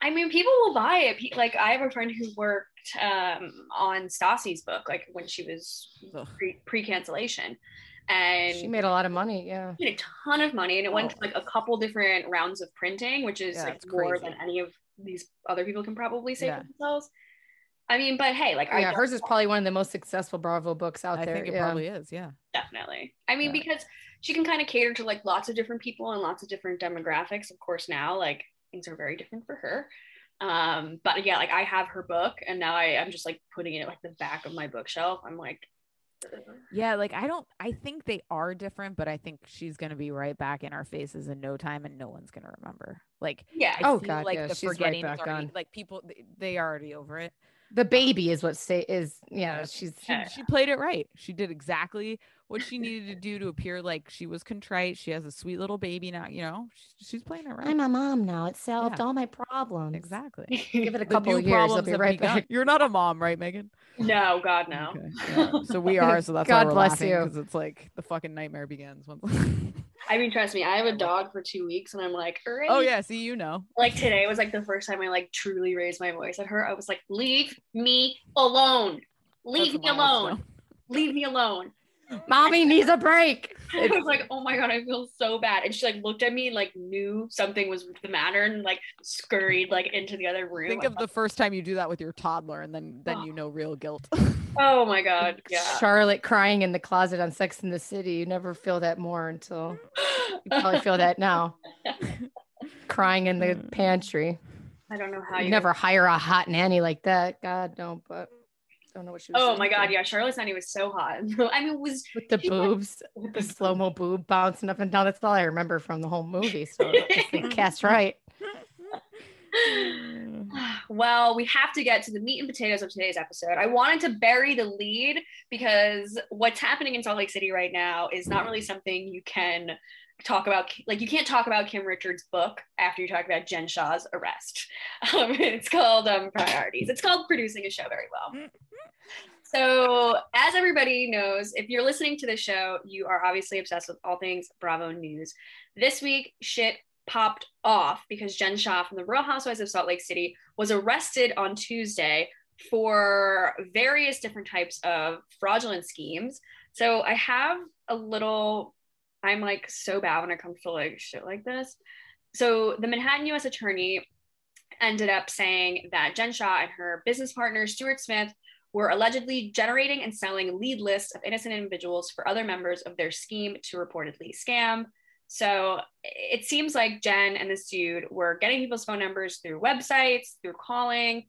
S4: I mean, people will buy it. Like, I have a friend who worked um, on Stassi's book, like when she was pre pre cancellation, and
S3: She made a lot of money. Yeah.
S4: made a ton of money, and it went
S2: Oh.
S4: to like a couple different rounds of printing, which is
S2: Yeah,
S4: like more
S2: crazy.
S4: than any of these other people can probably say
S2: Yeah.
S4: for themselves. I mean, but hey, like,
S3: Yeah,
S4: don't-
S3: hers is probably one of the most successful Bravo books out
S2: I
S3: there.
S2: I think it
S3: yeah.
S2: probably is. Yeah.
S4: definitely. I mean,
S2: Yeah.
S4: because she can kind of cater to like lots of different people and lots of different demographics. Of course, now like things are very different for her. Um, but yeah, like I have her book, and now I, I'm just like putting it at like the back of my bookshelf. I'm like,
S2: Yeah, like I don't I think they are different, but I think she's gonna be right back in our faces in no time and no one's gonna remember. Like
S4: yeah,
S2: I
S3: Oh, God,
S2: like
S3: yeah,
S2: the
S3: she's right
S2: forgetting is
S3: back
S2: already
S3: on.
S2: like people they- they are already over it.
S3: The baby is what say is yeah, she's
S2: She,
S4: Yeah.
S2: she played it right. She did exactly what she needed to do to appear like she was contrite. She has a sweet little baby now, you know. She's, she's playing it right.
S3: I'm a mom now. It solved
S2: Yeah.
S3: all my problems.
S2: exactly.
S3: Give it a couple of years. I'll be right back.
S2: You're not a mom, right, Megan?
S4: no, God, no.
S2: Okay, yeah. So we are. So that's
S3: God
S2: why we're
S3: bless
S2: laughing
S3: you.
S2: because it's like the fucking nightmare begins.
S4: I mean, trust me, I have a dog for two weeks, and I'm like,
S2: oh yeah, see, you know.
S4: Like today was like the first time I like truly raised my voice at her. I was like, leave me alone. Leave
S2: That's
S4: me alone. Leave me alone.
S3: Mommy needs a break.
S4: I was like, oh my god, I feel so bad. And she like looked at me and like knew something was the matter and like scurried like into the other room.
S2: Think of the first time you do that with your toddler, and then then you know real guilt.
S4: oh my god, yeah.
S3: Charlotte crying in the closet on Sex in the City. You never feel that more until you probably feel that now. crying in the hmm. pantry.
S4: I don't know how
S3: You
S4: you
S3: never hire a hot nanny like that. God no, but don't know what she was.
S4: Oh my god,
S3: thinking.
S4: yeah, Charlotte's nanny was so hot. I mean, it was
S3: With the
S4: she had-
S3: boobs,
S4: with
S3: the slow mo boob bouncing up and down. That's all I remember from the whole movie. So it's the cast right.
S4: well, we have to get to the meat and potatoes of today's episode. I wanted to bury the lead because what's happening in Salt Lake City right now is not really something you can talk about. Like, you can't talk about Kim Richards' book after you talk about Jen Shah's arrest. Um, it's called um, Priorities. It's called Producing a Show Very Well. So, as everybody knows, if you're listening to the show, you are obviously obsessed with all things Bravo News. This week, shit popped off because Jen Shah from the Real Housewives of Salt Lake City was arrested on Tuesday for various different types of fraudulent schemes. So, I have a little, I'm like so bad when it comes to like shit like this. So, the Manhattan U.S. Attorney ended up saying that Jen Shah and her business partner, Stuart Smith, were allegedly generating and selling lead lists of innocent individuals for other members of their scheme to reportedly scam. So it seems like Jen and this dude were getting people's phone numbers through websites, through calling,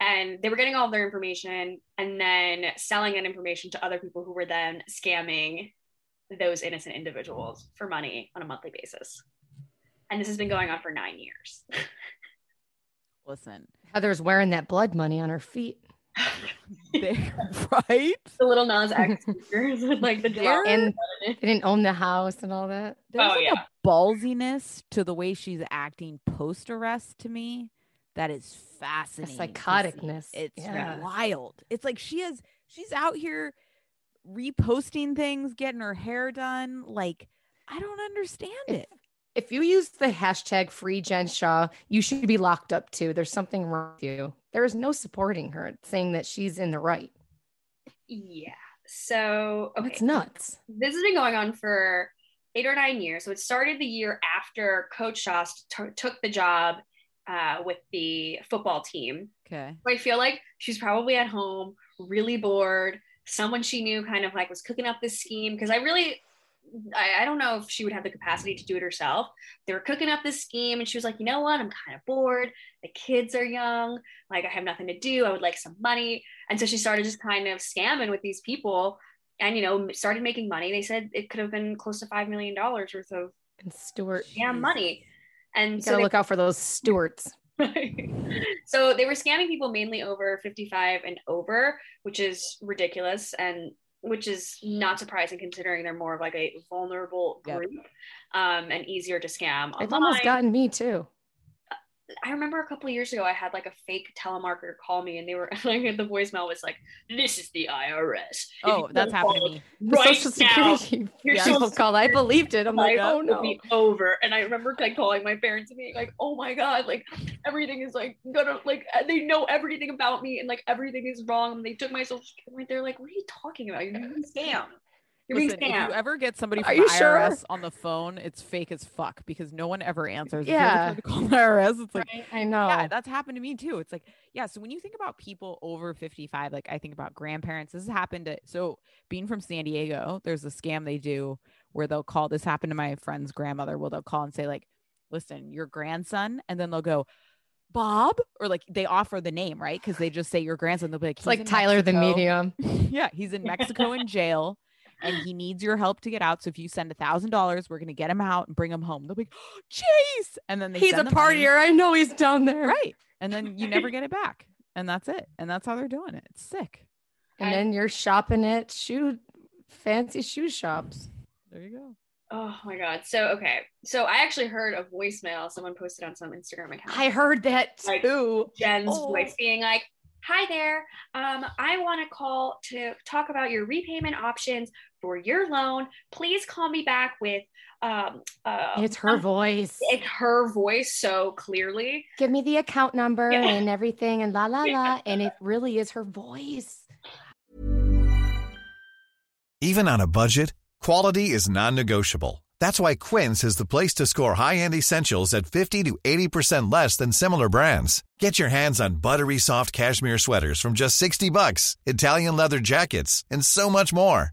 S4: and they were getting all of their information and then selling that information to other people who were then scamming those innocent individuals for money on a monthly basis. And this has been going on for nine years.
S2: Listen,
S3: Heather's wearing that blood money on her feet.
S2: right?
S4: the little Nas X speakers with like the
S2: They're-
S3: And they didn't own the house and all that.
S2: There's
S4: Oh,
S2: like
S4: yeah.
S2: a ballsiness to the way she's acting post arrest to me that is fascinating.
S3: psychoticness,
S2: It's
S3: yeah.
S2: wild. It's like she has she's out here reposting things, getting her hair done. Like, I don't understand it.
S3: If you use the hashtag free Jen Shah, you should be locked up too. There's something wrong with you. There is no supporting her, saying that she's in the right.
S4: Yeah. So okay.
S3: That's nuts.
S4: this has been going on for eight or nine years. So it started the year after Coach Shost t- took the job uh, with the football team.
S2: Okay.
S4: So I feel like she's probably at home, really bored. Someone she knew kind of like was cooking up this scheme because I really, I, I don't know if she would have the capacity to do it herself. They were cooking up this scheme, and she was like, you know what? I'm kind of bored. The kids are young. Like I have nothing to do. I would like some money. And so she started just kind of scamming with these people and you know started making money. They said it could have been close to five million dollars worth of
S3: And Stuart,
S4: yeah money. And
S3: you
S4: so
S3: gotta
S4: they-
S3: look out for those
S4: So they were scamming people mainly over 55 and over, which is ridiculous and which is not surprising considering they're more of like a vulnerable
S2: Yep.
S4: group um, and easier to scam.
S3: They've almost gotten me too.
S4: I remember a couple of years ago, I had like a fake telemarketer call me, and they were like, the voicemail was like, "This is the IRS."
S2: Oh, that's happened to me.
S4: Right
S3: Social
S4: now,
S3: Security
S4: your
S2: Yeah.
S4: social
S3: called. I believed it. I'm like, oh no.
S4: be over. And I remember like calling my parents and being like, "Oh my god, like everything is like gonna like uh, they know everything about me, and like everything is wrong." And they took my social security. They're like, "What are you talking about? You're scammed. You're
S2: Listen,
S4: being
S2: if you ever get somebody
S3: Are
S2: from
S3: you
S2: the
S3: sure?
S2: IRS on the phone, it's fake as fuck because no one ever answers. If you ever
S3: Yeah.
S2: try to call the IRS, it's like,
S3: Right? I know.
S2: yeah, that's happened to me too. It's like, yeah. So when you think about people over 55, like I think about grandparents, this has happened to, so being from San Diego, there's a scam they do where they'll call, this happened to my friend's grandmother, where they'll call and say, like, listen, your grandson, and then they'll go, Bob, or like they offer the name, right? Because they just say your grandson. They'll be like,
S3: it's
S2: "He's
S3: like
S2: in
S3: Tyler the
S2: Mexico."
S3: medium.
S2: yeah, he's in Mexico in jail and he needs your help to get out. So if you send a thousand dollars, we're gonna get him out and bring him home. They'll be like, Chase, and then they
S3: He's a
S2: send the money.
S3: partier. I know he's down there.
S2: right? And then you never get it back, and that's it. And that's how they're doing it. It's sick.
S3: And then you're shopping at shoe fancy shoe shops.
S2: There you go.
S4: oh my god. So okay. So I actually heard a voicemail someone posted on some Instagram account.
S3: I heard that
S4: Like-
S3: too.
S4: Jen's
S3: Oh.
S4: voice being like, Hi there. Um, I want to call to talk about your repayment options for your loan. Please call me back with um uh
S3: It's her voice.
S4: it's her voice so clearly.
S3: Give me the account number
S4: Yeah.
S3: and everything and la la
S4: Yeah.
S3: la. And it really is her voice.
S5: Even on a budget, quality is non-negotiable. That's why Quince is the place to score high-end essentials at 50 to 80% less than similar brands. Get your hands on buttery soft cashmere sweaters from just 60 bucks, Italian leather jackets, and so much more.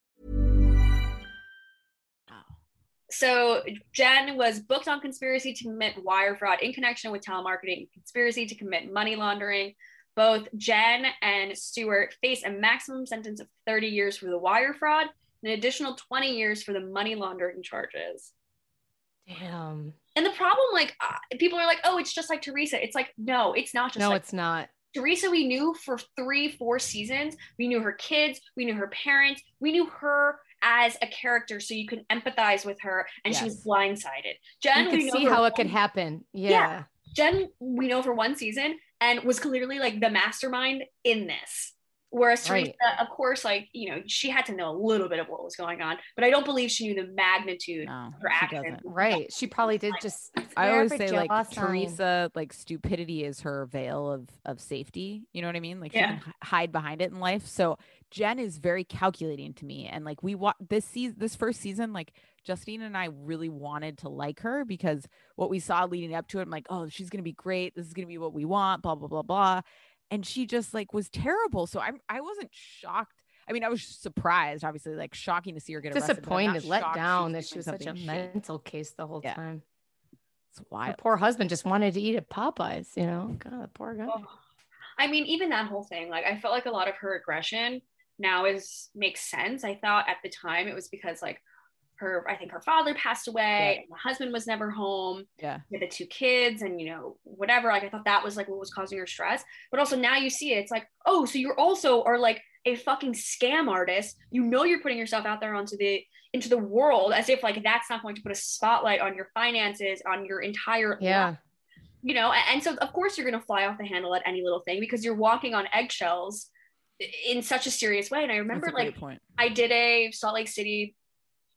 S4: So Jen was booked on conspiracy to commit wire fraud in connection with telemarketing and conspiracy to commit money laundering. Both Jen and Stewart face a maximum sentence of 30 years for the wire fraud and an additional 20 years for the money laundering charges.
S3: Damn.
S4: And the problem, like, uh, people are like, oh, it's just like Teresa. It's like, no, it's not just
S3: No,
S4: like
S3: it's not.
S4: Teresa, we knew for three, four seasons. We knew her kids, we knew her parents, we knew her as a character, so you can empathize with her, and she was blindsided. Jen,
S3: You
S4: we
S3: see how it could happen. Yeah.
S4: Yeah. Jen, we know for one season, and was clearly like the mastermind in this. Whereas Teresa, of course, like you know, she had to know a little bit of what was going on, but I don't believe she knew the magnitude
S2: No,
S4: of her actions.
S3: Right. She probably did just.
S2: I always say like
S3: Joss sign.
S2: Um, Teresa, like stupidity is her veil of of safety. You know what I mean? Like she can hide behind it in life. So Jen is very calculating to me, and like we wa- this season, this first season, like Justine and I really wanted to like her because what we saw leading up to it, I'm like, oh, she's gonna be great. This is gonna be what we want. Blah blah blah blah. And she just like was terrible. So I'm I wasn't shocked. I mean, I was surprised, obviously, like shocking to see her get arrested. but I'm not
S3: disappointed, let down that she was such a
S2: something shady.
S3: mental case the whole
S2: Yeah.
S3: time.
S2: It's
S3: Her
S2: wild.
S3: poor husband just wanted to eat at Popeyes, you know? God, poor guy.
S4: Oh. I mean, even that whole thing, like I felt like a lot of her aggression now is makes sense. I thought at the time it was because like her, I think her father passed away,
S2: Yeah.
S4: and the husband was never home
S2: Yeah.
S4: with the two kids, and you know whatever. Like I thought that was like what was causing her stress. But also now you see it, it's like oh, so you're also are like a fucking scam artist. You know you're putting yourself out there onto the into the world as if like that's not going to put a spotlight on your finances, on your entire
S3: Yeah.
S4: life you know a- and so of course you're going to fly off the handle at any little thing because you're walking on eggshells in such a serious way. And I remember
S2: That's a great
S4: like
S2: point.
S4: I did a Salt Lake City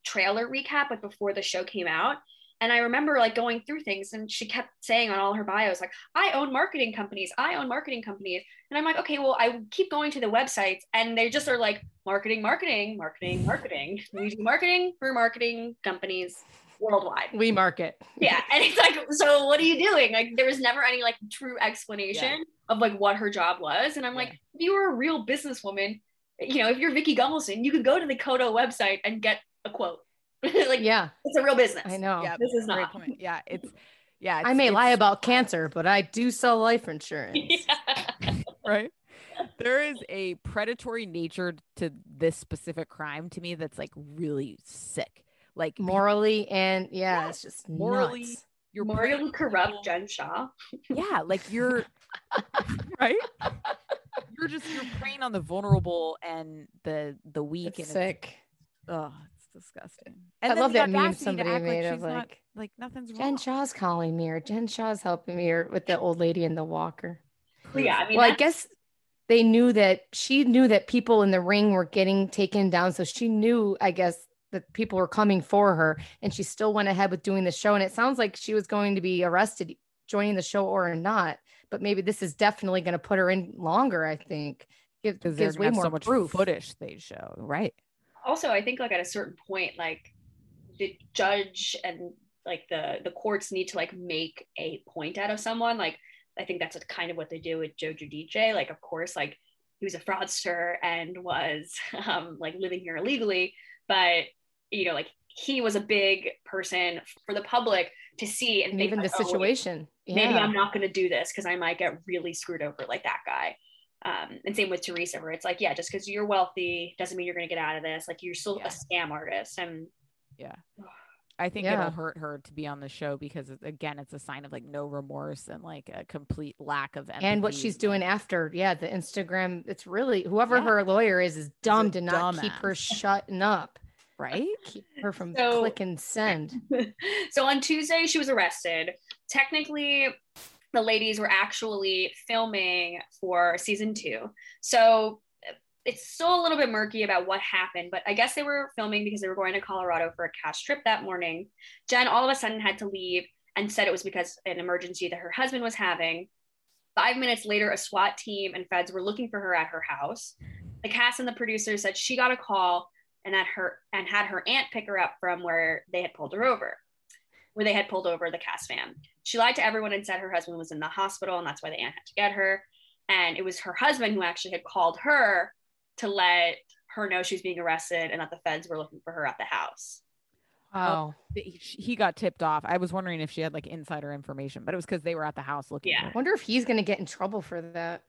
S4: trailer recap like before the show came out. And I remember like going through things and she kept saying on all her bios, like, I own marketing companies, I own marketing companies. And I'm like, okay, well, I keep going to the websites and they just are like marketing, marketing, marketing, marketing. We do marketing for marketing companies worldwide.
S3: We market.
S4: Yeah. And it's like, so what are you doing? Like there was never any like true explanation of like what her job was. And I'm like, if you were a real businesswoman, you know, if you're Vicki Gunvalson, you could go to the Coto website and get a quote. like
S3: Yeah,
S4: it's a real business.
S3: I know.
S2: Yeah,
S4: This is
S2: great
S4: not.
S2: point. Yeah, it's yeah.
S3: I
S2: it's-
S3: may lie about cancer, but I do sell life insurance.
S4: Yeah.
S2: right? There is a predatory nature to this specific crime to me that's like really sick. Like
S3: Morally and yeah,
S2: Yeah,
S3: it's just
S2: morally,
S3: nuts.
S2: you're
S4: Morally corrupt Jen Shah.
S2: Yeah, like you're right. You're just you're preying on the vulnerable and the the weak
S3: It's
S2: and
S3: sick.
S2: It's, oh, it's disgusting.
S3: I love that meme somebody made
S2: like
S3: of
S2: she's not-
S3: like
S2: like nothing's wrong.
S3: Jen. Shah's calling me or Jen Shah's helping me or with the old lady in the walker.
S4: Well, yeah, I mean,
S3: well, I guess they knew that she knew that people in the ring were getting taken down. So she knew, I guess, that people were coming for her and she still went ahead with doing the show. And it sounds like she was going to be arrested joining the show or not. But maybe this is definitely going to put her in longer, I think. It
S2: because there's
S3: gives way
S2: have
S3: more
S2: so much
S3: proof.
S2: footage they show. Right.
S4: Also I think like at a certain point, like the judge and like the the courts need to like make a point out of someone. Like I think that's kind of what they do with Joe Giudice. Like of course, like he was a fraudster and was um, like living here illegally, but you know, like he was a big person for the public to see and
S3: And
S4: think
S3: even the
S4: oh,
S3: situation.
S4: maybe
S3: Yeah.
S4: I'm not going to do this because I might get really screwed over like that guy. Um, and same with Teresa, where it's like, yeah, just because you're wealthy doesn't mean you're going to get out of this. Like you're still
S2: Yeah.
S4: a scam artist. And
S2: Yeah. I think
S3: Yeah.
S2: it'll hurt her to be on the show because again, it's a sign of like no remorse and like a complete lack of empathy.
S3: and what she's doing after yeah the instagram it's really whoever
S2: Yeah.
S3: her lawyer is is dumb to not keep her
S2: dumbass.
S3: shutting up
S2: right?
S3: keep her from
S4: So-
S3: clicking send
S4: so on Tuesday, she was arrested. Technically, the ladies were actually filming for season two. So it's still a little bit murky about what happened, but I guess they were filming because they were going to Colorado for a cast trip that morning. Jen all of a sudden had to leave and said it was because an emergency that her husband was having. Five minutes later, a SWAT team and feds were looking for her at her house. The cast and the producers said she got a call and that her and had her aunt pick her up from where they had pulled her over, where they had pulled over the cast van. She lied to everyone and said her husband was in the hospital and that's why the aunt had to get her. And it was her husband who actually had called her to let her know she was being arrested and that the feds were looking for her at the house.
S3: Oh,
S2: Th- he- He got tipped off. I was wondering if she had like insider information, but it was because they were at the house looking.
S4: Yeah.
S2: for
S3: wonder if he's going to get in trouble for that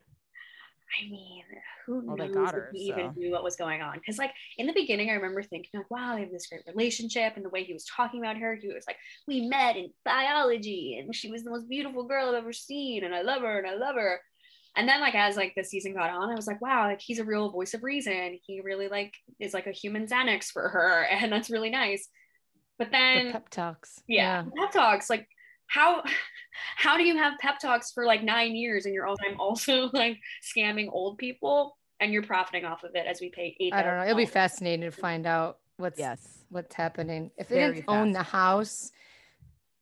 S4: I mean, who
S2: Well,
S4: knows if
S2: her,
S4: he even knew what was going on? Because like in the beginning, I remember thinking like, wow, they have this great relationship, and the way he was talking about her, he was like, we met in biology, and she was the most beautiful girl I've ever seen, and I love her, and I love her. And then like as like the season got on, I was like, wow, like he's a real voice of reason. He really like is like a human Xanax for her, and that's really nice. But
S3: the
S4: then
S3: pep talks
S4: yeah, pep talks like how how do you have pep talks for like nine years and you're all time also like scamming old people and you're profiting off of it as we pay eight
S3: i don't know. it'll be fascinating to find out what's
S2: Yes.
S3: what's happening. If they didn't own the house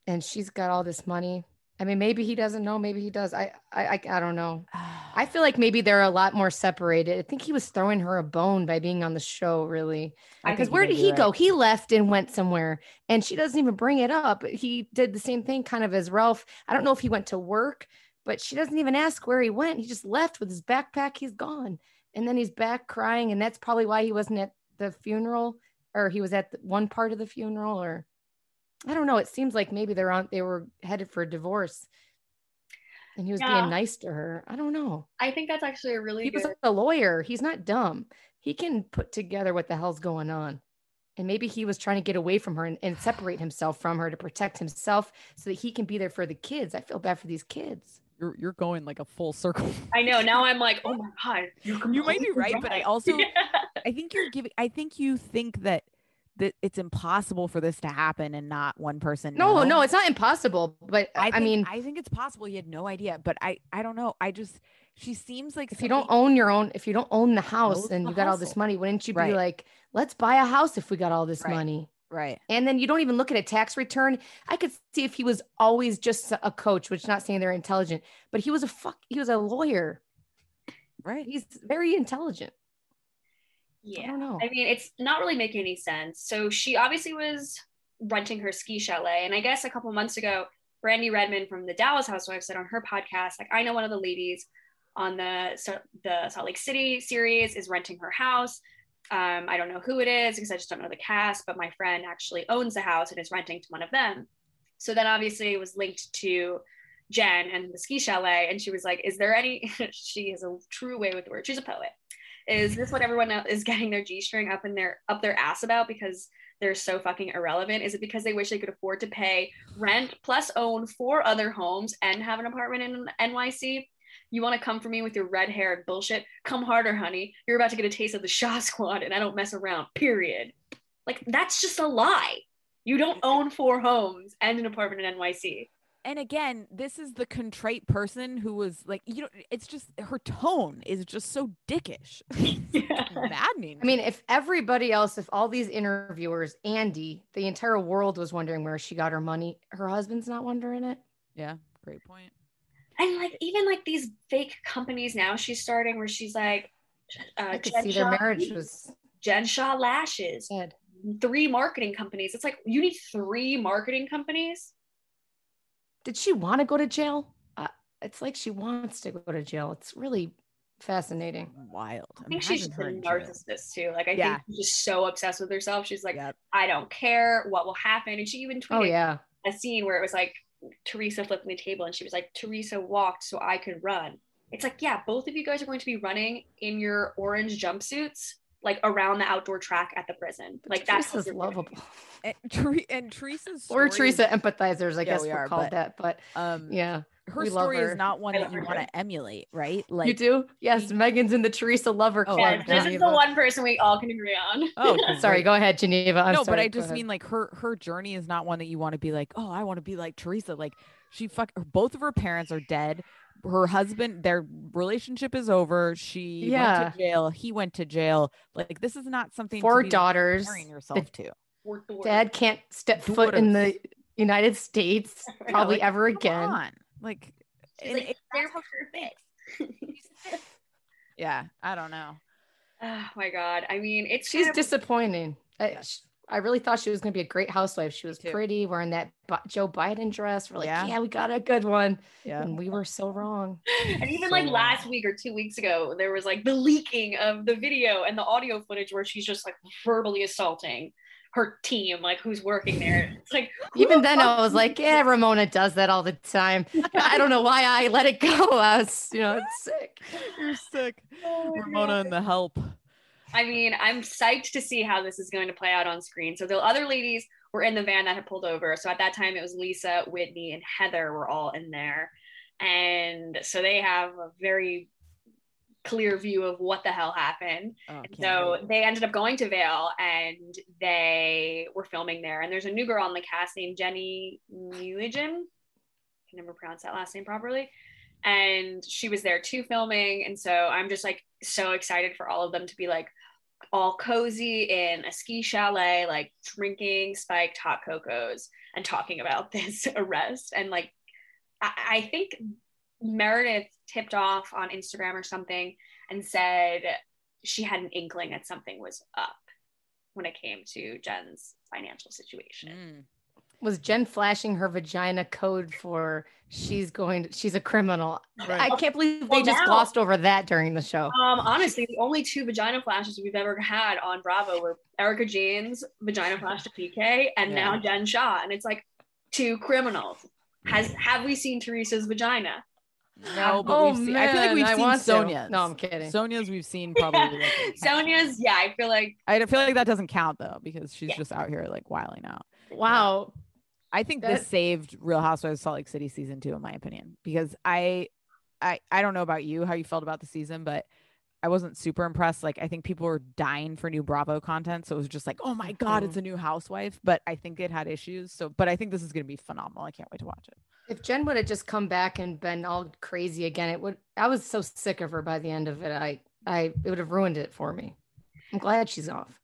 S3: and she's got all this money i mean maybe he doesn't know maybe he does i i i, I don't know I feel like maybe they're a lot more separated. I think he was throwing her a bone by being on the show, really. Because where did he go? He left and went somewhere, and she doesn't even bring it up. He did the same thing kind of as Ralph. I don't know if he went to work, but she doesn't even ask where he went. He just left with his backpack. He's gone. And then he's back crying. And that's probably why he wasn't at the funeral or he was at the- one part of the funeral or I don't know. It seems like maybe they're on, they were headed for a divorce and he was
S4: Yeah.
S3: being nice to her. I don't know.
S4: I think that's actually a really
S3: He was a lawyer. He's not dumb. He can put together what the hell's going on. And maybe he was trying to get away from her and, and separate himself from her to protect himself so that he can be there for the kids. I feel bad for these kids.
S2: You're you're going like a full circle.
S4: I know now I'm like oh my god you're
S2: You might be
S4: completely
S2: right, but I also-
S4: Yeah.
S2: I think you're giving. I think you think that that it's impossible for this to happen and not one person.
S3: No,
S2: know.
S3: no, it's not impossible. But
S2: I,
S3: I,
S2: think,
S3: mean,
S2: I think it's possible he had no idea, but I, I don't know. I just, she seems like
S3: if you don't own your own, if you don't own the house and
S2: the
S3: you got all this money, wouldn't you be
S2: Right.
S3: like, let's buy a house if we got all this
S2: Right.
S3: money?
S2: right?
S3: And then you don't even look at a tax return. I could see if he was always just a coach, which not saying they're intelligent, but he was a fuck, he was a lawyer.
S2: Right.
S3: He's very intelligent. I
S4: Yeah.
S3: know.
S4: I mean, it's not really making any sense. So she obviously was renting her ski chalet. And I guess a couple months ago, Brandi Redmond from the Dallas Housewives said on her podcast, like, I know one of the ladies on the, so- the Salt Lake City series is renting her house. Um, I don't know who it is because I just don't know the cast, but my friend actually owns the house and is renting to one of them. So then obviously it was linked to Jen and the ski chalet. And she was like, Is there any, she has a true way with words. She's a poet is this what everyone is getting their g-string up in their up their ass about because they're so fucking irrelevant? Is it because they wish they could afford to pay rent plus own four other homes and have an apartment in nyc you want to come for me with your red hair and bullshit? Come harder honey. You're about to get a taste of the Shah squad and i don't mess around period. Like that's just a lie. You don't own four homes and an apartment in nyc
S2: And again, this is the contrite person who was like, you know, it's just her tone is just so dickish. Maddening.
S3: I mean, if everybody else, if all these interviewers, Andy, the entire world was wondering where she got her money, her husband's not wondering it.
S2: yeah, great point.
S4: and like even like these fake companies now she's starting where she's like uh,
S3: I could
S4: Jen
S3: see their marriage was
S4: Jen Shah Lashes,
S3: dead.
S4: three marketing companies. It's like you need three marketing companies.
S3: Did she want to go to jail? Uh, it's like she wants to go to jail. It's really fascinating.
S2: Wild.
S4: I think she's just a
S2: Imagine her in jail.
S4: narcissist too. Like I
S2: Yeah.
S4: think she's just so obsessed with herself. She's like,
S2: Yep.
S4: I don't care what will happen. And she even tweeted
S3: Oh yeah.
S4: a scene where it was like Teresa flipping the table and she was like, Teresa walked so I could run. It's like, yeah, both of you guys are going to be running in your orange jumpsuits, like around the outdoor track at the prison. Like that's what
S3: Teresa's
S4: you're doing.
S3: lovable.
S2: And, Tere- and Teresa's
S3: We're
S2: story is-
S3: Teresa empathizers, I
S2: Yeah,
S3: guess
S2: we
S3: we're
S2: are,
S3: called
S2: but,
S3: that. But
S2: um,
S3: yeah,
S2: her
S3: we
S2: story
S3: her.
S2: is not one that you want to emulate, right? Like
S3: you do? Yes, Megan's in the Teresa lover
S2: Oh,
S3: club.
S4: Yeah, this is the one person we all can agree on.
S2: Oh,
S3: Sorry, go ahead, Geneva. I'm
S2: no,
S3: sorry,
S2: but I just mean like her her journey is not one that you want to be like, oh, I want to be like Teresa. Like she fuck both of her parents are dead. Her husband, their relationship is over. She
S3: Yeah.
S2: went to jail. He went to jail. Like this is not something
S3: four
S2: to be
S3: daughters.
S2: comparing yourself to.
S4: Fourth.
S3: Dad can't step foot in the United States
S4: Yeah,
S3: probably
S2: like,
S3: ever again.
S2: on. Like,
S4: She's
S2: and
S4: like,
S2: it-
S4: they're
S2: that's how she thinks.
S4: perfect.
S2: Yeah, I don't know.
S4: oh my god. I mean, it's
S3: She's
S4: kind of-
S3: disappointing. Uh, I, sh- I really thought she was going to be a great housewife. She was pretty, wearing that Joe Biden dress. We're like,
S2: Yeah.
S3: yeah. we got a good one.
S2: Yeah.
S3: And we were so wrong.
S4: and even like
S2: So-
S4: last week or two weeks ago, there was like the leaking of the video and the audio footage where she's just like verbally assaulting her team, like who's working there. It's like
S3: Even then, I was like, yeah, Ramona does that all the time. I don't know why I let it go. I was, you know, it's sick.
S2: You're sick.
S4: Oh
S2: Ramona
S4: God.
S2: and the help.
S4: I mean, I'm psyched to see how this is going to play out on screen. So the other ladies were in the van that had pulled over. So at that time, it was Lisa, Whitney, and Heather were all in there, and so they have a very clear view of what the hell happened.
S2: Oh,
S4: so they ended up going to Vail and they were filming there. And there's a new girl on the cast named Jenny Nguyen. Can never pronounce that last name properly. And she was there too filming. And so I'm just like so excited for all of them to be like all cozy in a ski chalet, like drinking spiked hot cocos and talking about this arrest. And like, I, I think Meredith tipped off on Instagram or something and said she had an inkling that something was up when it came to Jen's financial situation.
S2: Mm.
S3: Was Jen flashing her vagina code for she's going, to, she's a criminal?
S2: Right.
S3: I can't believe they just
S4: now-
S3: glossed over that during the show.
S4: Um, honestly, the only two vagina flashes we've ever had on Bravo were Erika Jayne's vagina flash to PK and now Jen Shah. And it's like two criminals. Has have we seen Teresa's vagina?
S2: No, but
S3: Oh,
S2: we've seen. I feel like we've
S3: I
S2: seen
S3: want to. No, I'm kidding.
S2: Sonia's we've seen probably. like,
S4: Sonia's, yeah, I feel like
S2: I don't feel like that doesn't count though because she's
S4: Yeah.
S2: just out here like wiling out.
S3: Wow.
S2: I think
S3: That-
S2: this saved Real Housewives of Salt Lake City season two, in my opinion, because I, I, I don't know about you how you felt about the season, but I wasn't super impressed. Like I think people were dying for new Bravo content, so it was just like, oh my god, it's mm-hmm. a new housewife. But I think it had issues. So, but I think this is gonna be phenomenal. I can't wait to watch it.
S3: If Jen would have just come back and been all crazy again, it would. I was so sick of her by the end of it. I, I, it would have ruined it for me. I'm glad she's off.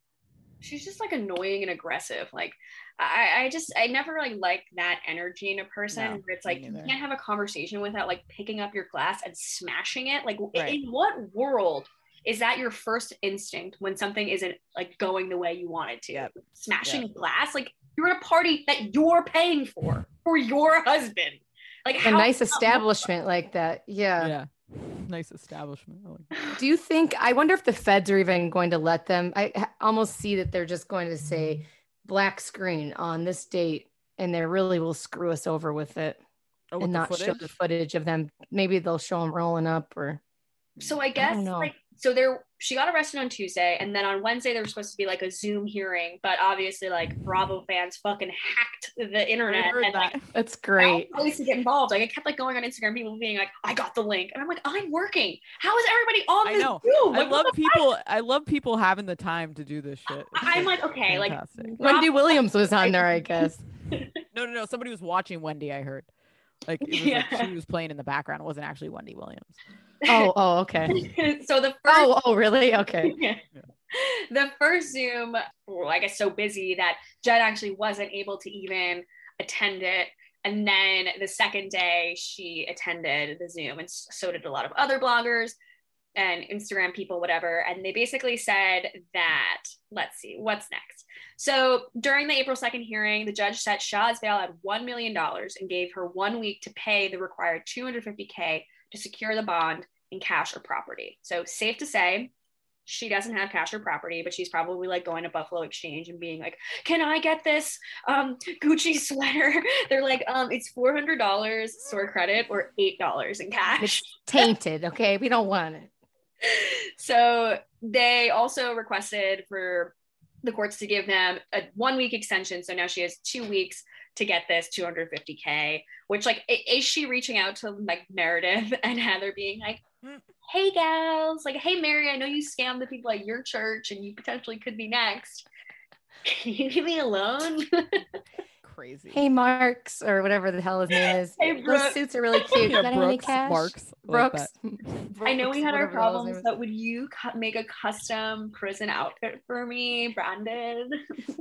S4: she's just like annoying and aggressive. Like I, I just I never really like that energy in a person
S2: No,
S4: where it's like you can't have a conversation without like picking up your glass and smashing it. Like
S2: Right.
S4: in what world is that your first instinct when something isn't like going the way you want it to?
S2: Yep.
S4: Smashing
S2: Yep.
S4: glass? Like you're at a party that you're paying for for your husband. Like
S3: A nice establishment like that. Yeah.
S2: Yeah. Nice establishment. I like.
S3: Do you think? I wonder if the feds are even going to let them. I almost see that they're just going to say black screen on this date, and they really will screw us over with it
S2: Oh, with
S3: and
S2: the
S3: not show the
S2: footage?
S3: footage of them. Maybe they'll show them rolling up or.
S4: So I guess
S3: know.
S4: like so there she got arrested on Tuesday and then on Wednesday there was supposed to be like a Zoom hearing, but obviously like Bravo fans fucking hacked the internet
S2: heard
S4: and like.
S3: That's
S4: great.
S3: great.
S4: ways to get involved. Like I kept like going on Instagram, people being like, I got the link. And I'm like, I'm working. How is everybody on
S2: I
S4: this
S2: know.
S4: Zoom?
S2: I
S4: Like, what
S2: love
S4: the
S2: people. I love people having the time to do this shit. It's,
S4: I'm like, okay, like
S2: fantastic.
S3: Wendy Williams was on there, I guess.
S2: no, no, no. Somebody was watching Wendy. I heard. Like, it was
S4: Yeah.
S2: like she was playing in the background. It wasn't actually Wendy Williams.
S3: Oh, oh, okay.
S4: so the first
S3: Oh, oh, really? Okay.
S4: the first Zoom, well, I guess so busy that Jen actually wasn't able to even attend it. And then the second day, she attended the Zoom, and so did a lot of other bloggers and Instagram people, whatever. And they basically said that, let's see, what's next? So during the April 2nd hearing, the judge set Shah's bail at $1 million and gave her one week to pay the required 250K to secure the bond in cash or property. So safe to say, she doesn't have cash or property, but she's probably like going to Buffalo Exchange and being like, "Can I get this um, Gucci sweater?" They're like, um, "It's four hundred dollars store credit or eight dollars in cash."
S3: It's tainted. Okay. We don't want it.
S4: so they also requested for the courts to give them a one week extension. So now she has two weeks to get this 250k. Which like, is she reaching out to like Meredith and Heather, being like, hmm. "Hey gals, like, hey Mary, I know you scammed the people at your church, and you potentially could be next. Can you leave me alone?"
S2: Crazy.
S3: Hey, Marks, or whatever the hell his name is.
S4: Hey,
S3: Those suits are really cute.
S2: Yeah,
S3: Got any
S2: Brooks,
S3: cash?
S2: Marks, I like
S3: Brooks.
S4: I know we had our
S3: whatever the hell his name
S4: problems, but would you cu- make a custom prison outfit for me, branded?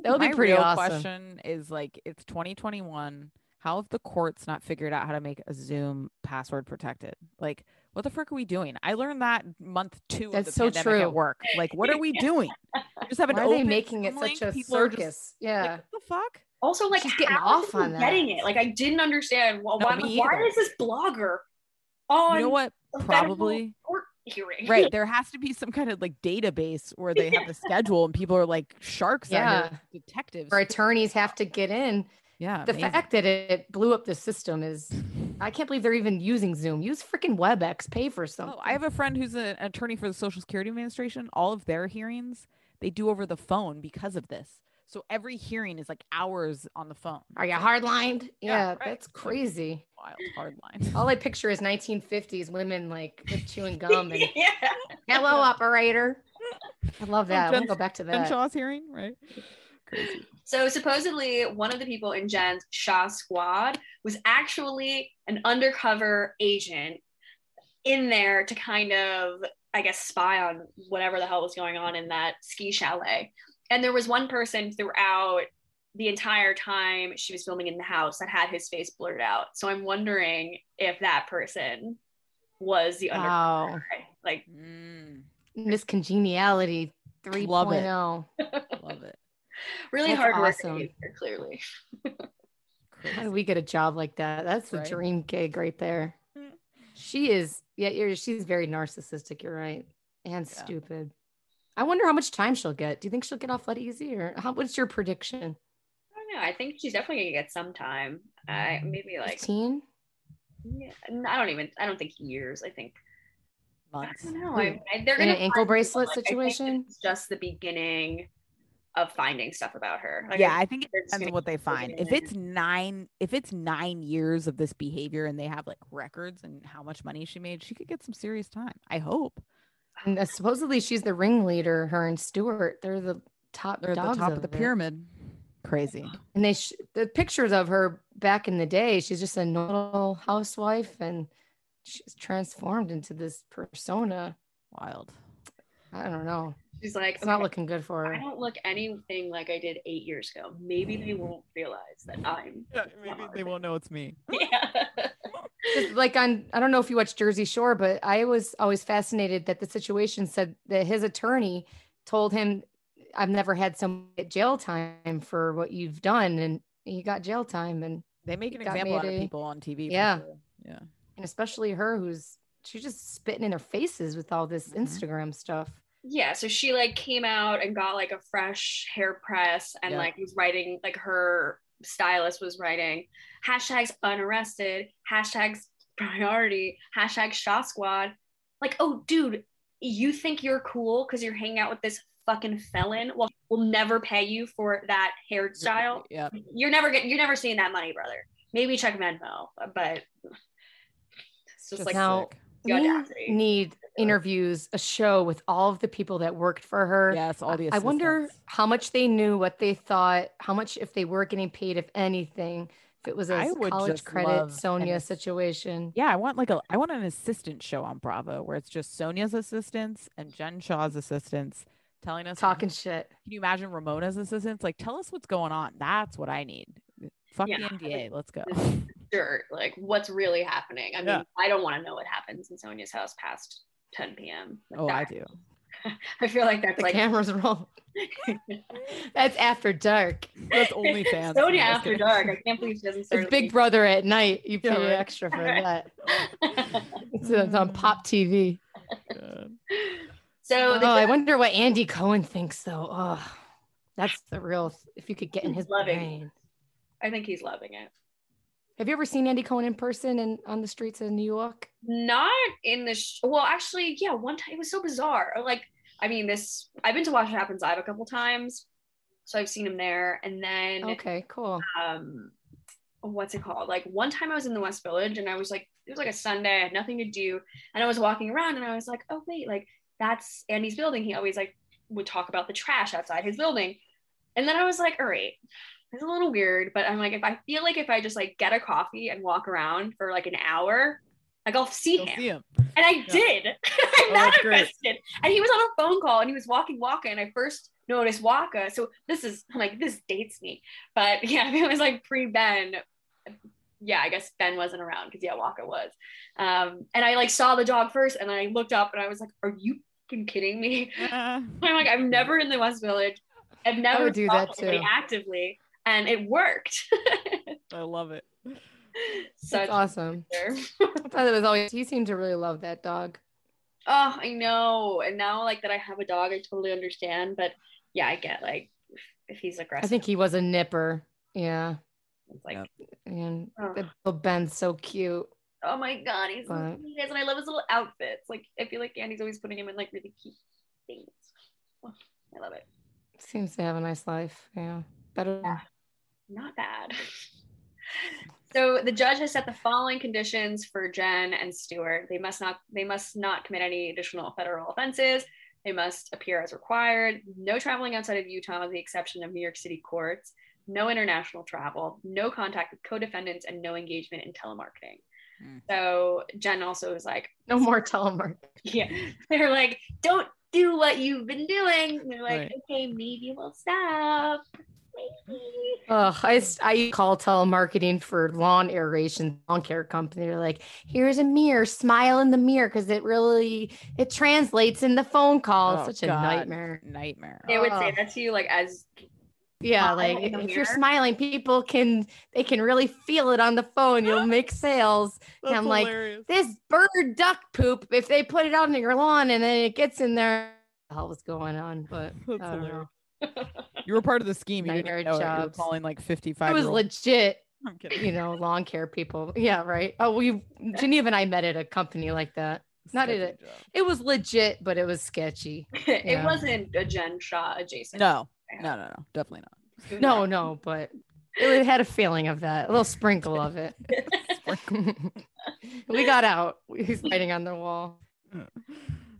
S3: That would be
S2: My
S3: pretty
S2: real
S3: awesome.
S2: question is like, it's 2021. How have the courts not figured out how to make a Zoom password protected? Like, what the frick are we doing? I learned that month two
S3: That's
S2: of
S3: so
S2: pandemic
S3: true.
S2: at work. Like, what are we doing? You just have an
S3: Why are they making it such a
S2: people are just
S3: circus?
S2: like,
S3: Yeah.
S2: what the fuck?
S4: Also, like,
S3: She's getting
S4: how are
S3: off
S4: people
S3: on that.
S4: getting it. Like, I didn't understand. Well,
S2: No,
S4: why, why is this blogger on
S2: You know what? Probably
S4: hearing?
S2: right. There has to be some kind of like database where they have the schedule and people are like sharks
S3: Yeah.
S2: detectives.
S3: or attorneys have to get in.
S2: Yeah.
S3: The
S2: amazing.
S3: fact that it blew up the system is, I can't believe they're even using Zoom. Use freaking WebEx. Pay for oh, something.
S2: Oh, I have a friend who's an attorney for the Social Security Administration. All of their hearings they do over the phone because of this. So every hearing is like hours on the phone.
S3: Are you hardlined?
S2: Yeah,
S3: Yeah,
S2: right.
S3: that's crazy.
S2: Wild hard line.
S3: All I picture is 1950s women like chewing gum and
S4: yeah.
S3: hello operator. I love oh, that. We'll go back to
S2: Jen
S3: that.
S2: Shah's hearing, right? Crazy.
S4: So supposedly one of the people in Jen's Shah squad was actually an undercover agent in there to kind of, I guess, spy on whatever the hell was going on in that ski chalet. And there was one person throughout the entire time she was filming in the house that had his face blurred out. So I'm wondering if that person was the undercover.
S3: Wow.
S4: Like,
S2: Mm,
S3: Miss Congeniality 3.0.
S2: Love it. love it.
S4: really
S3: That's
S4: hard work
S3: awesome.
S4: clearly.
S3: How do we get a job like that? That's the
S2: Right.
S3: dream gig right there.
S2: Mm.
S3: She is, yeah, you're, she's very narcissistic. You're right. And
S2: Yeah.
S3: stupid. I wonder how much time she'll get. Do you think she'll get off that easy or how, what's your prediction?
S4: I don't know. I think she's definitely gonna get some time. I maybe like
S3: 15?
S4: yeah, I don't even. I don't think years. I think I
S2: Months.
S4: don't know. I, I, they're
S3: In
S4: gonna
S3: an ankle bracelet
S4: someone. Like,
S3: situation?
S4: it's just the beginning of finding stuff about her. Like,
S2: yeah, I think it
S4: they're
S2: depends on what they find. If it's nine, if it's nine years of this behavior and they have like records and how much money she made, she could get some serious time. I hope.
S3: And uh, supposedly she's the ringleader. Her and Stuart, they're the top.
S2: They're at the
S3: dogs
S2: top of the
S3: it.
S2: pyramid. Crazy.
S3: And they sh- the pictures of her back in the day. She's just a normal housewife, and she's transformed into this persona.
S2: Wild.
S3: I don't know.
S4: She's like,
S3: It's not looking good for her.
S4: I don't look anything like I did eight years ago. Maybe they won't realize that I'm.
S2: Yeah, maybe they won't know it's me.
S4: Yeah.
S3: Like on, I don't know if you watch Jersey Shore, but I was always fascinated that the situation said that his attorney told him, "I've never had someone get jail time for what you've done," and he got jail time, and
S2: They make an example out of
S3: a-
S2: people on TV.
S3: Yeah.
S2: sure. Yeah.
S3: and especially her, who's she's just spitting in their faces with all this
S2: Mhm.
S3: Instagram stuff.
S4: yeah so she like came out and got like a fresh hair press and
S2: Yeah.
S4: like was writing like her stylist was writing hashtags unarrested hashtags priority hashtag shot squad like oh dude you think you're cool because you're hanging out with this fucking felon well we'll never pay you for that hairstyle
S2: Yeah.
S4: you're never getting you're never seeing that money brother maybe check venmo but it's just,
S2: Just
S4: like
S3: now,
S4: the
S3: we need interviews, a show with all of the people that worked for her.
S2: Yes. All the.
S3: I wonder how much they knew, what they thought, how much if they were getting paid, if anything, if it was a
S2: I would
S3: college credit
S2: love an
S3: Sonia situation.
S2: Yeah, I want like a I want an assistant show on Bravo where it's just Sonia's assistants and Jen Shah's assistants telling us
S3: Talking shit.
S2: Can you imagine Ramona's assistants? Like, tell us what's going on. That's what I need. Fuck
S4: Yeah,
S2: the NDA. Let's go.
S4: Dirt, like what's really happening. I mean,
S2: Yeah.
S4: I don't want to know what happens in Sonia's house past 10 p.m. Like
S2: Oh, I do.
S4: I feel like that's
S3: The
S4: like
S3: cameras roll. That's after dark.
S2: That's OnlyFans.
S4: Sonia after
S2: kidding.
S4: dark. I can't believe she doesn't start.
S3: It's Big Brother at night. You pay
S2: Yeah, right.
S3: extra for that. It's, it's on Pop TV.
S2: God.
S4: so
S3: Oh, I wonder what Andy Cohen thinks though. Oh, that's the real. If you could get in his
S4: Loving.
S3: brain.
S4: I think he's loving it.
S3: Have you ever seen Andy Cohen in person and on the streets of New York?
S4: Not in the sh- well, actually, yeah. One time it was so bizarre. Like, I mean, this I've been to Watch What Happens Live a couple times, so I've seen him there. And then
S3: Okay, cool.
S4: um what's it called like one time i was in the west village and i was like it was like a sunday i had nothing to do and i was walking around and i was like oh wait like that's andy's building he always like would talk about the trash outside his building and then i was like all right it's a little weird but i'm like if i feel like if i just like get a coffee and walk around for like an hour like i'll see him
S2: see him.
S4: and I did. I
S2: Oh, great.
S4: manifested. And he was on a phone call and he was walking Wacha. And I first noticed Wacha. So this is I'm like, this dates me. But yeah, it was like pre Ben. Yeah, I guess Ben wasn't around because yeah, Wacha was. Um, and I like saw the dog first and I looked up and I was like, Are you kidding me?
S2: Ah,
S4: I'm like, I'm never in the West Village. I've never
S3: do that too.
S4: actively. And it worked.
S2: I love it.
S4: Such
S3: That's awesome.
S4: a
S3: I thought it was always. He seemed to really love that dog.
S4: Oh, I know. And now, like that, I have a dog. I totally understand. But yeah, I get like if, if he's aggressive.
S3: I think he was a nipper. Yeah,
S4: it's like,
S2: Yeah.
S3: and
S4: Ugh.
S3: the Ben's so cute.
S4: oh my god, he's so
S3: But-
S4: sweet, and I love his little outfits. Like I feel like Andy's always putting him in like really cute things. Oh, I love it.
S3: Seems to have a nice life. Yeah, better.
S4: Yeah. Not bad. So the judge has set the following conditions for Jen and Stewart. They must not they must not commit any additional federal offenses. They must appear as required. No traveling outside of Utah, with the exception of New York City courts. No international travel. No contact with co-defendants, and no engagement in telemarketing.
S2: Hmm.
S4: So Jen also is like,
S3: No more telemarketing."
S4: yeah, they're like, don't do what you've been doing. And they're like,
S2: Right.
S4: okay, maybe we'll stop. Maybe.
S3: Ugh, I, s- I call telemarketing for lawn aeration lawn care company. They're like, here's a mirror, smile in the mirror because it really it translates in the phone call.
S2: Oh,
S3: it's such a nightmare.
S2: Nightmare.
S4: They would say that to you like as
S3: Yeah, like
S4: in the
S3: if you're smiling, people can they can really feel it on the phone. You'll make sales.
S2: That's
S3: I'm like. This bird duck poop, if they put it out on your lawn and then it gets in there, what the hell was going on? But
S2: That's
S3: I don't know.
S2: Hilarious. You were part of the scheme. You
S3: Nightmare
S2: didn't know it. You were
S3: jobs.
S2: calling like 55.
S3: it was legit.
S2: I'm kidding.
S3: you know, lawn care people. Yeah, right. Oh, we Geneva and I met at a company like that. Not at it. It was legit, but it was sketchy.
S4: it
S3: Yeah.
S4: wasn't a Jen Shah adjacent.
S2: No, no, no, no. Definitely not.
S3: No, no, but it had a feeling of that, a little sprinkle of it. we got out. He's writing on the wall.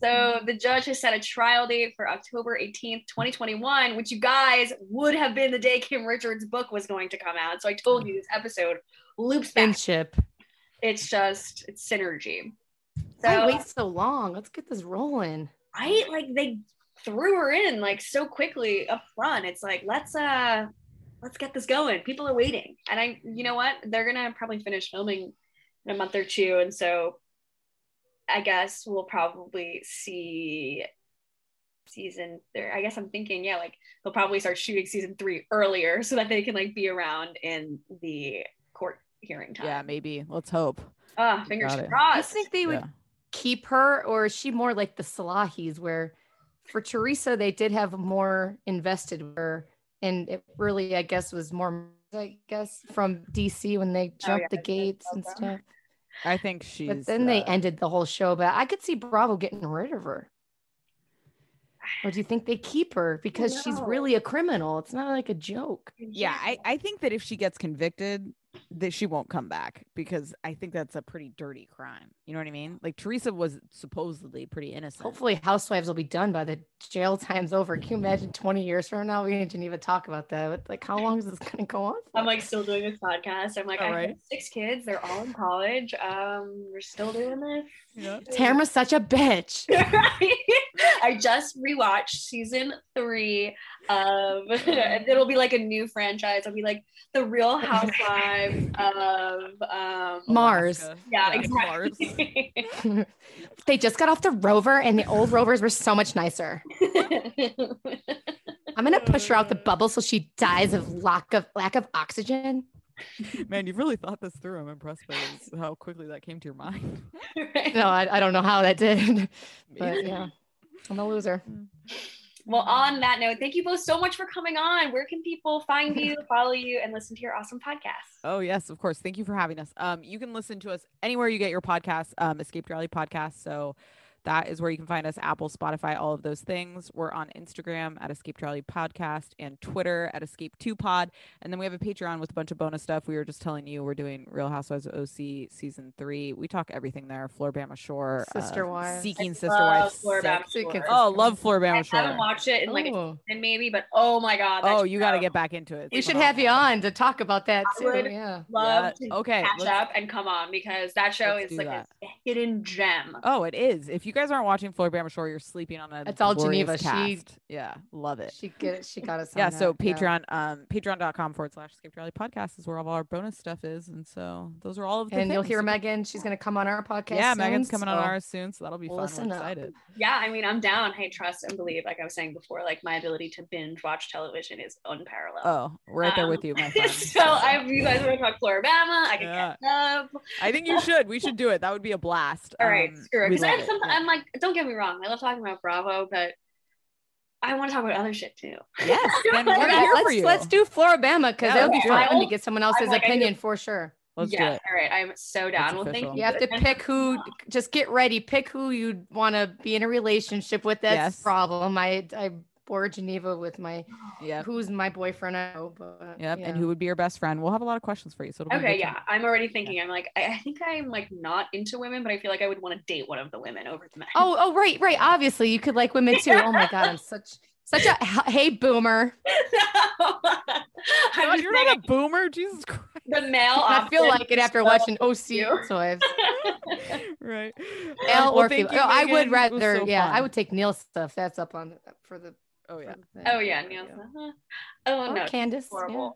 S4: So the judge has set a trial date for October 18th, 2021, which you guys would have been the day Kim Richards' book was going to come out. So I told you this episode loops back.
S3: Friendship.
S4: It's just it's synergy.
S3: Why
S4: So
S3: wait so long? Let's get this rolling.
S4: right, like they threw her in like so quickly up front. It's like let's uh let's get this going. People are waiting, and I, you know what? They're gonna probably finish filming in a month or two, and so I guess we'll probably see season there. I guess I'm thinking, yeah, like they'll probably start shooting season three earlier so that they can like be around in the court hearing time.
S2: Yeah, maybe. Let's hope.
S4: Ah, fingers
S2: Got it.
S3: I think they would
S2: Yeah.
S3: keep her, or is she more like the Salahis, where for Teresa they did have more invested with her, and it really, I guess, was more, I guess, from DC when they jumped
S4: Oh, yeah,
S3: the gates and
S4: awesome.
S3: stuff.
S2: I think she's.
S3: But then they
S2: uh,
S3: ended the whole show. But I could see Bravo getting rid of her. Or do you think they keep her because she's really a criminal? It's not like a joke.
S2: Yeah, I, I think that if she gets convicted, that she won't come back because I think that's a pretty dirty crime. You know what I mean? Like Teresa was supposedly pretty innocent.
S3: Hopefully, Housewives will be done by the jail time's over. Can you imagine 20 years from now? We didn't even talk about that. Like, how long is this going to go on? for?
S4: I'm like still doing this podcast. I'm like,
S2: All
S4: I
S2: right.
S4: have six kids. They're all in college. Um, we're still doing this.
S2: Yeah.
S3: Tamara's such a bitch.
S4: I just rewatched season three of it'll be like a new franchise. It'll be like the Real Housewives of um
S3: Mars.
S2: Alaska.
S4: yeah,
S2: Mars.
S4: exactly.
S3: they just got off the rover, and the old rovers were so much nicer. I'm gonna push her out the bubble so she dies of lack of lack of oxygen.
S2: Man, you've really thought this through. I'm impressed by how quickly that came to your mind.
S3: No, I, I don't know how that did, but yeah, I'm a loser.
S4: Well, on that note, thank you both so much for coming on. Where can people find you, follow you, and listen to your awesome podcast?
S2: Oh yes, of course. Thank you for having us. Um, you can listen to us anywhere you get your podcasts. Um, Escape Reality Podcast. So that is where you can find us. Apple, Spotify, all of those things. We're on Instagram at Escape Reality Podcast and Twitter at Escape Two Pod. And then we have a Patreon with a bunch of bonus stuff. We were just telling you we're doing Real Housewives of OC season three. We talk everything there. Floribama Shore, uh,
S3: Sister Wives.
S2: Seeking
S4: I
S2: Sister
S4: love
S2: Wives.
S4: Floribama
S2: Sick.
S3: Shore.
S4: Shore.
S2: Oh, love
S4: I
S2: Floribama Shore.
S4: haven't watched it in like a
S3: Oh.
S4: season maybe, but oh my god!
S2: Oh, you got to get back into it.
S3: We should have you on to talk about that
S4: I
S3: too.
S4: would
S3: Yeah.
S4: love
S2: Yeah,
S4: to
S2: okay,
S4: catch up and come on because that show
S2: let's
S4: is like
S2: that.
S4: a hidden gem.
S2: Oh, it is. If you guys aren't watching Floribama Shore, you're sleeping on a
S3: It's all
S2: glorious
S3: Geneva. She-
S2: yeah, love it.
S3: She get she got us.
S2: yeah,
S3: on
S2: so
S3: that, yeah.
S2: Patreon, um, patreon.com forward slash escape reality podcast is where all our bonus stuff is. And so those are all of the
S3: and you'll hear Megan. She's gonna come on our podcast.
S2: Yeah,
S3: soon,
S2: Megan's coming on ours soon, so that'll be fun.
S3: listen
S2: We're
S3: up.
S2: excited.
S4: Yeah, I mean, I'm down. Hey, trust and believe. Like I was saying before, like my ability to binge watch television is unparalleled.
S2: Oh, right there with
S4: Um,
S2: you, my friend.
S4: so I, you guys want to talk Floribama? I can
S2: Yeah.
S4: catch up.
S2: I think you should. We should do it. That would be a blast.
S4: All right,
S2: Um,
S4: screw it.
S2: we
S4: Because
S2: love
S4: I'm,
S2: it.
S4: some-
S2: Yeah.
S4: I'm like, don't get me wrong. I love talking about Bravo, but I want to talk about other shit too.
S2: Yes, then we're
S4: Okay,
S2: here
S3: let's,
S2: for you.
S3: let's do Floribama because
S2: Yeah,
S3: that would be fun
S4: it.
S3: to
S4: I'll-
S3: get someone else's
S4: like, I
S3: opinion for sure.
S2: Let's
S4: yeah,
S2: do it.
S4: all right. I'm so down. Well, thank you.
S3: You have to pick who. Just get ready. Pick who you want to be in a relationship with. That's
S2: Yes.
S3: problem. I I bore Geneva with my
S2: Yeah.
S3: who's my boyfriend. I know, but
S2: Yep.
S3: yeah.
S2: And who would be your best friend? We'll have a lot of questions for you. So it'll
S4: Okay, yeah.
S2: time.
S4: I'm already thinking. I'm like, I, I think I'm like not into women, but I feel like I would want to date one of the women over the men.
S3: Oh, oh, right, right. Obviously, you could like women too. Oh my god, I'm such such a hey boomer.
S4: no. I'm
S2: God, you're
S4: saying,
S2: not a boomer. Jesus Christ.
S4: the male.
S3: I feel like it after
S4: is
S3: watching OC. So I've
S2: right.
S3: male
S2: Um, well,
S3: or female.
S2: you,
S3: Oh, I would
S2: Megan. It was
S3: rather.
S2: so
S3: yeah, I would take Neil stuff. That's up on for the.
S2: Oh yeah.
S3: for the thing.
S4: Oh yeah, Neil. Uh-huh. Oh
S3: Or
S4: no,
S3: Candace. yeah.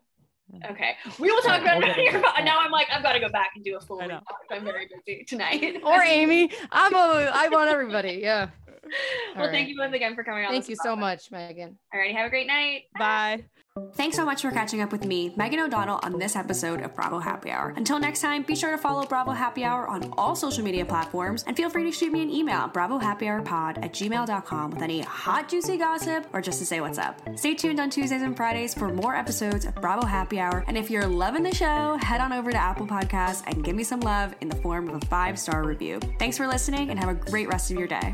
S4: Okay, we will talk about it.
S2: get into it.
S4: Now I'm like, I've got to go back and do a full
S2: I know.
S4: I'm very busy tonight.
S3: Or Amy. I'm a. I want everybody. Yeah.
S4: well,
S3: All
S4: thank
S3: right.
S4: you both again for coming on.
S3: Thank
S4: this
S3: you so
S4: podcast.
S3: much, Megan.
S4: Alrighty, have a great night.
S2: Bye.
S1: Thanks so much for catching up with me, Megan O'Donnell, on this episode of Bravo Happy Hour. Until next time, be sure to follow Bravo Happy Hour on all social media platforms and feel free to shoot me an email, at bravohappyhourpod at gmail.com with any hot, juicy gossip or just to say what's up. Stay tuned on Tuesdays and Fridays for more episodes of Bravo Happy Hour. And if you're loving the show, head on over to Apple Podcasts and give me some love in the form of a five star review. Thanks for listening and have a great rest of your day.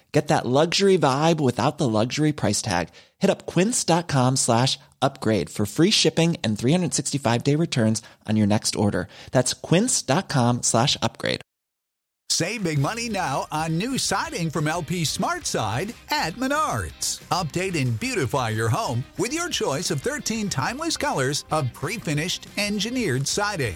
S6: Get that luxury vibe without the luxury price tag. Hit up quince.com slash upgrade for free shipping and 365 day returns on your next order. That's quince.com slash upgrade.
S7: Save big money now on new siding from LP Smart Side at Menards. Update and beautify your home with your choice of 13 timeless colors of pre-finished engineered siding.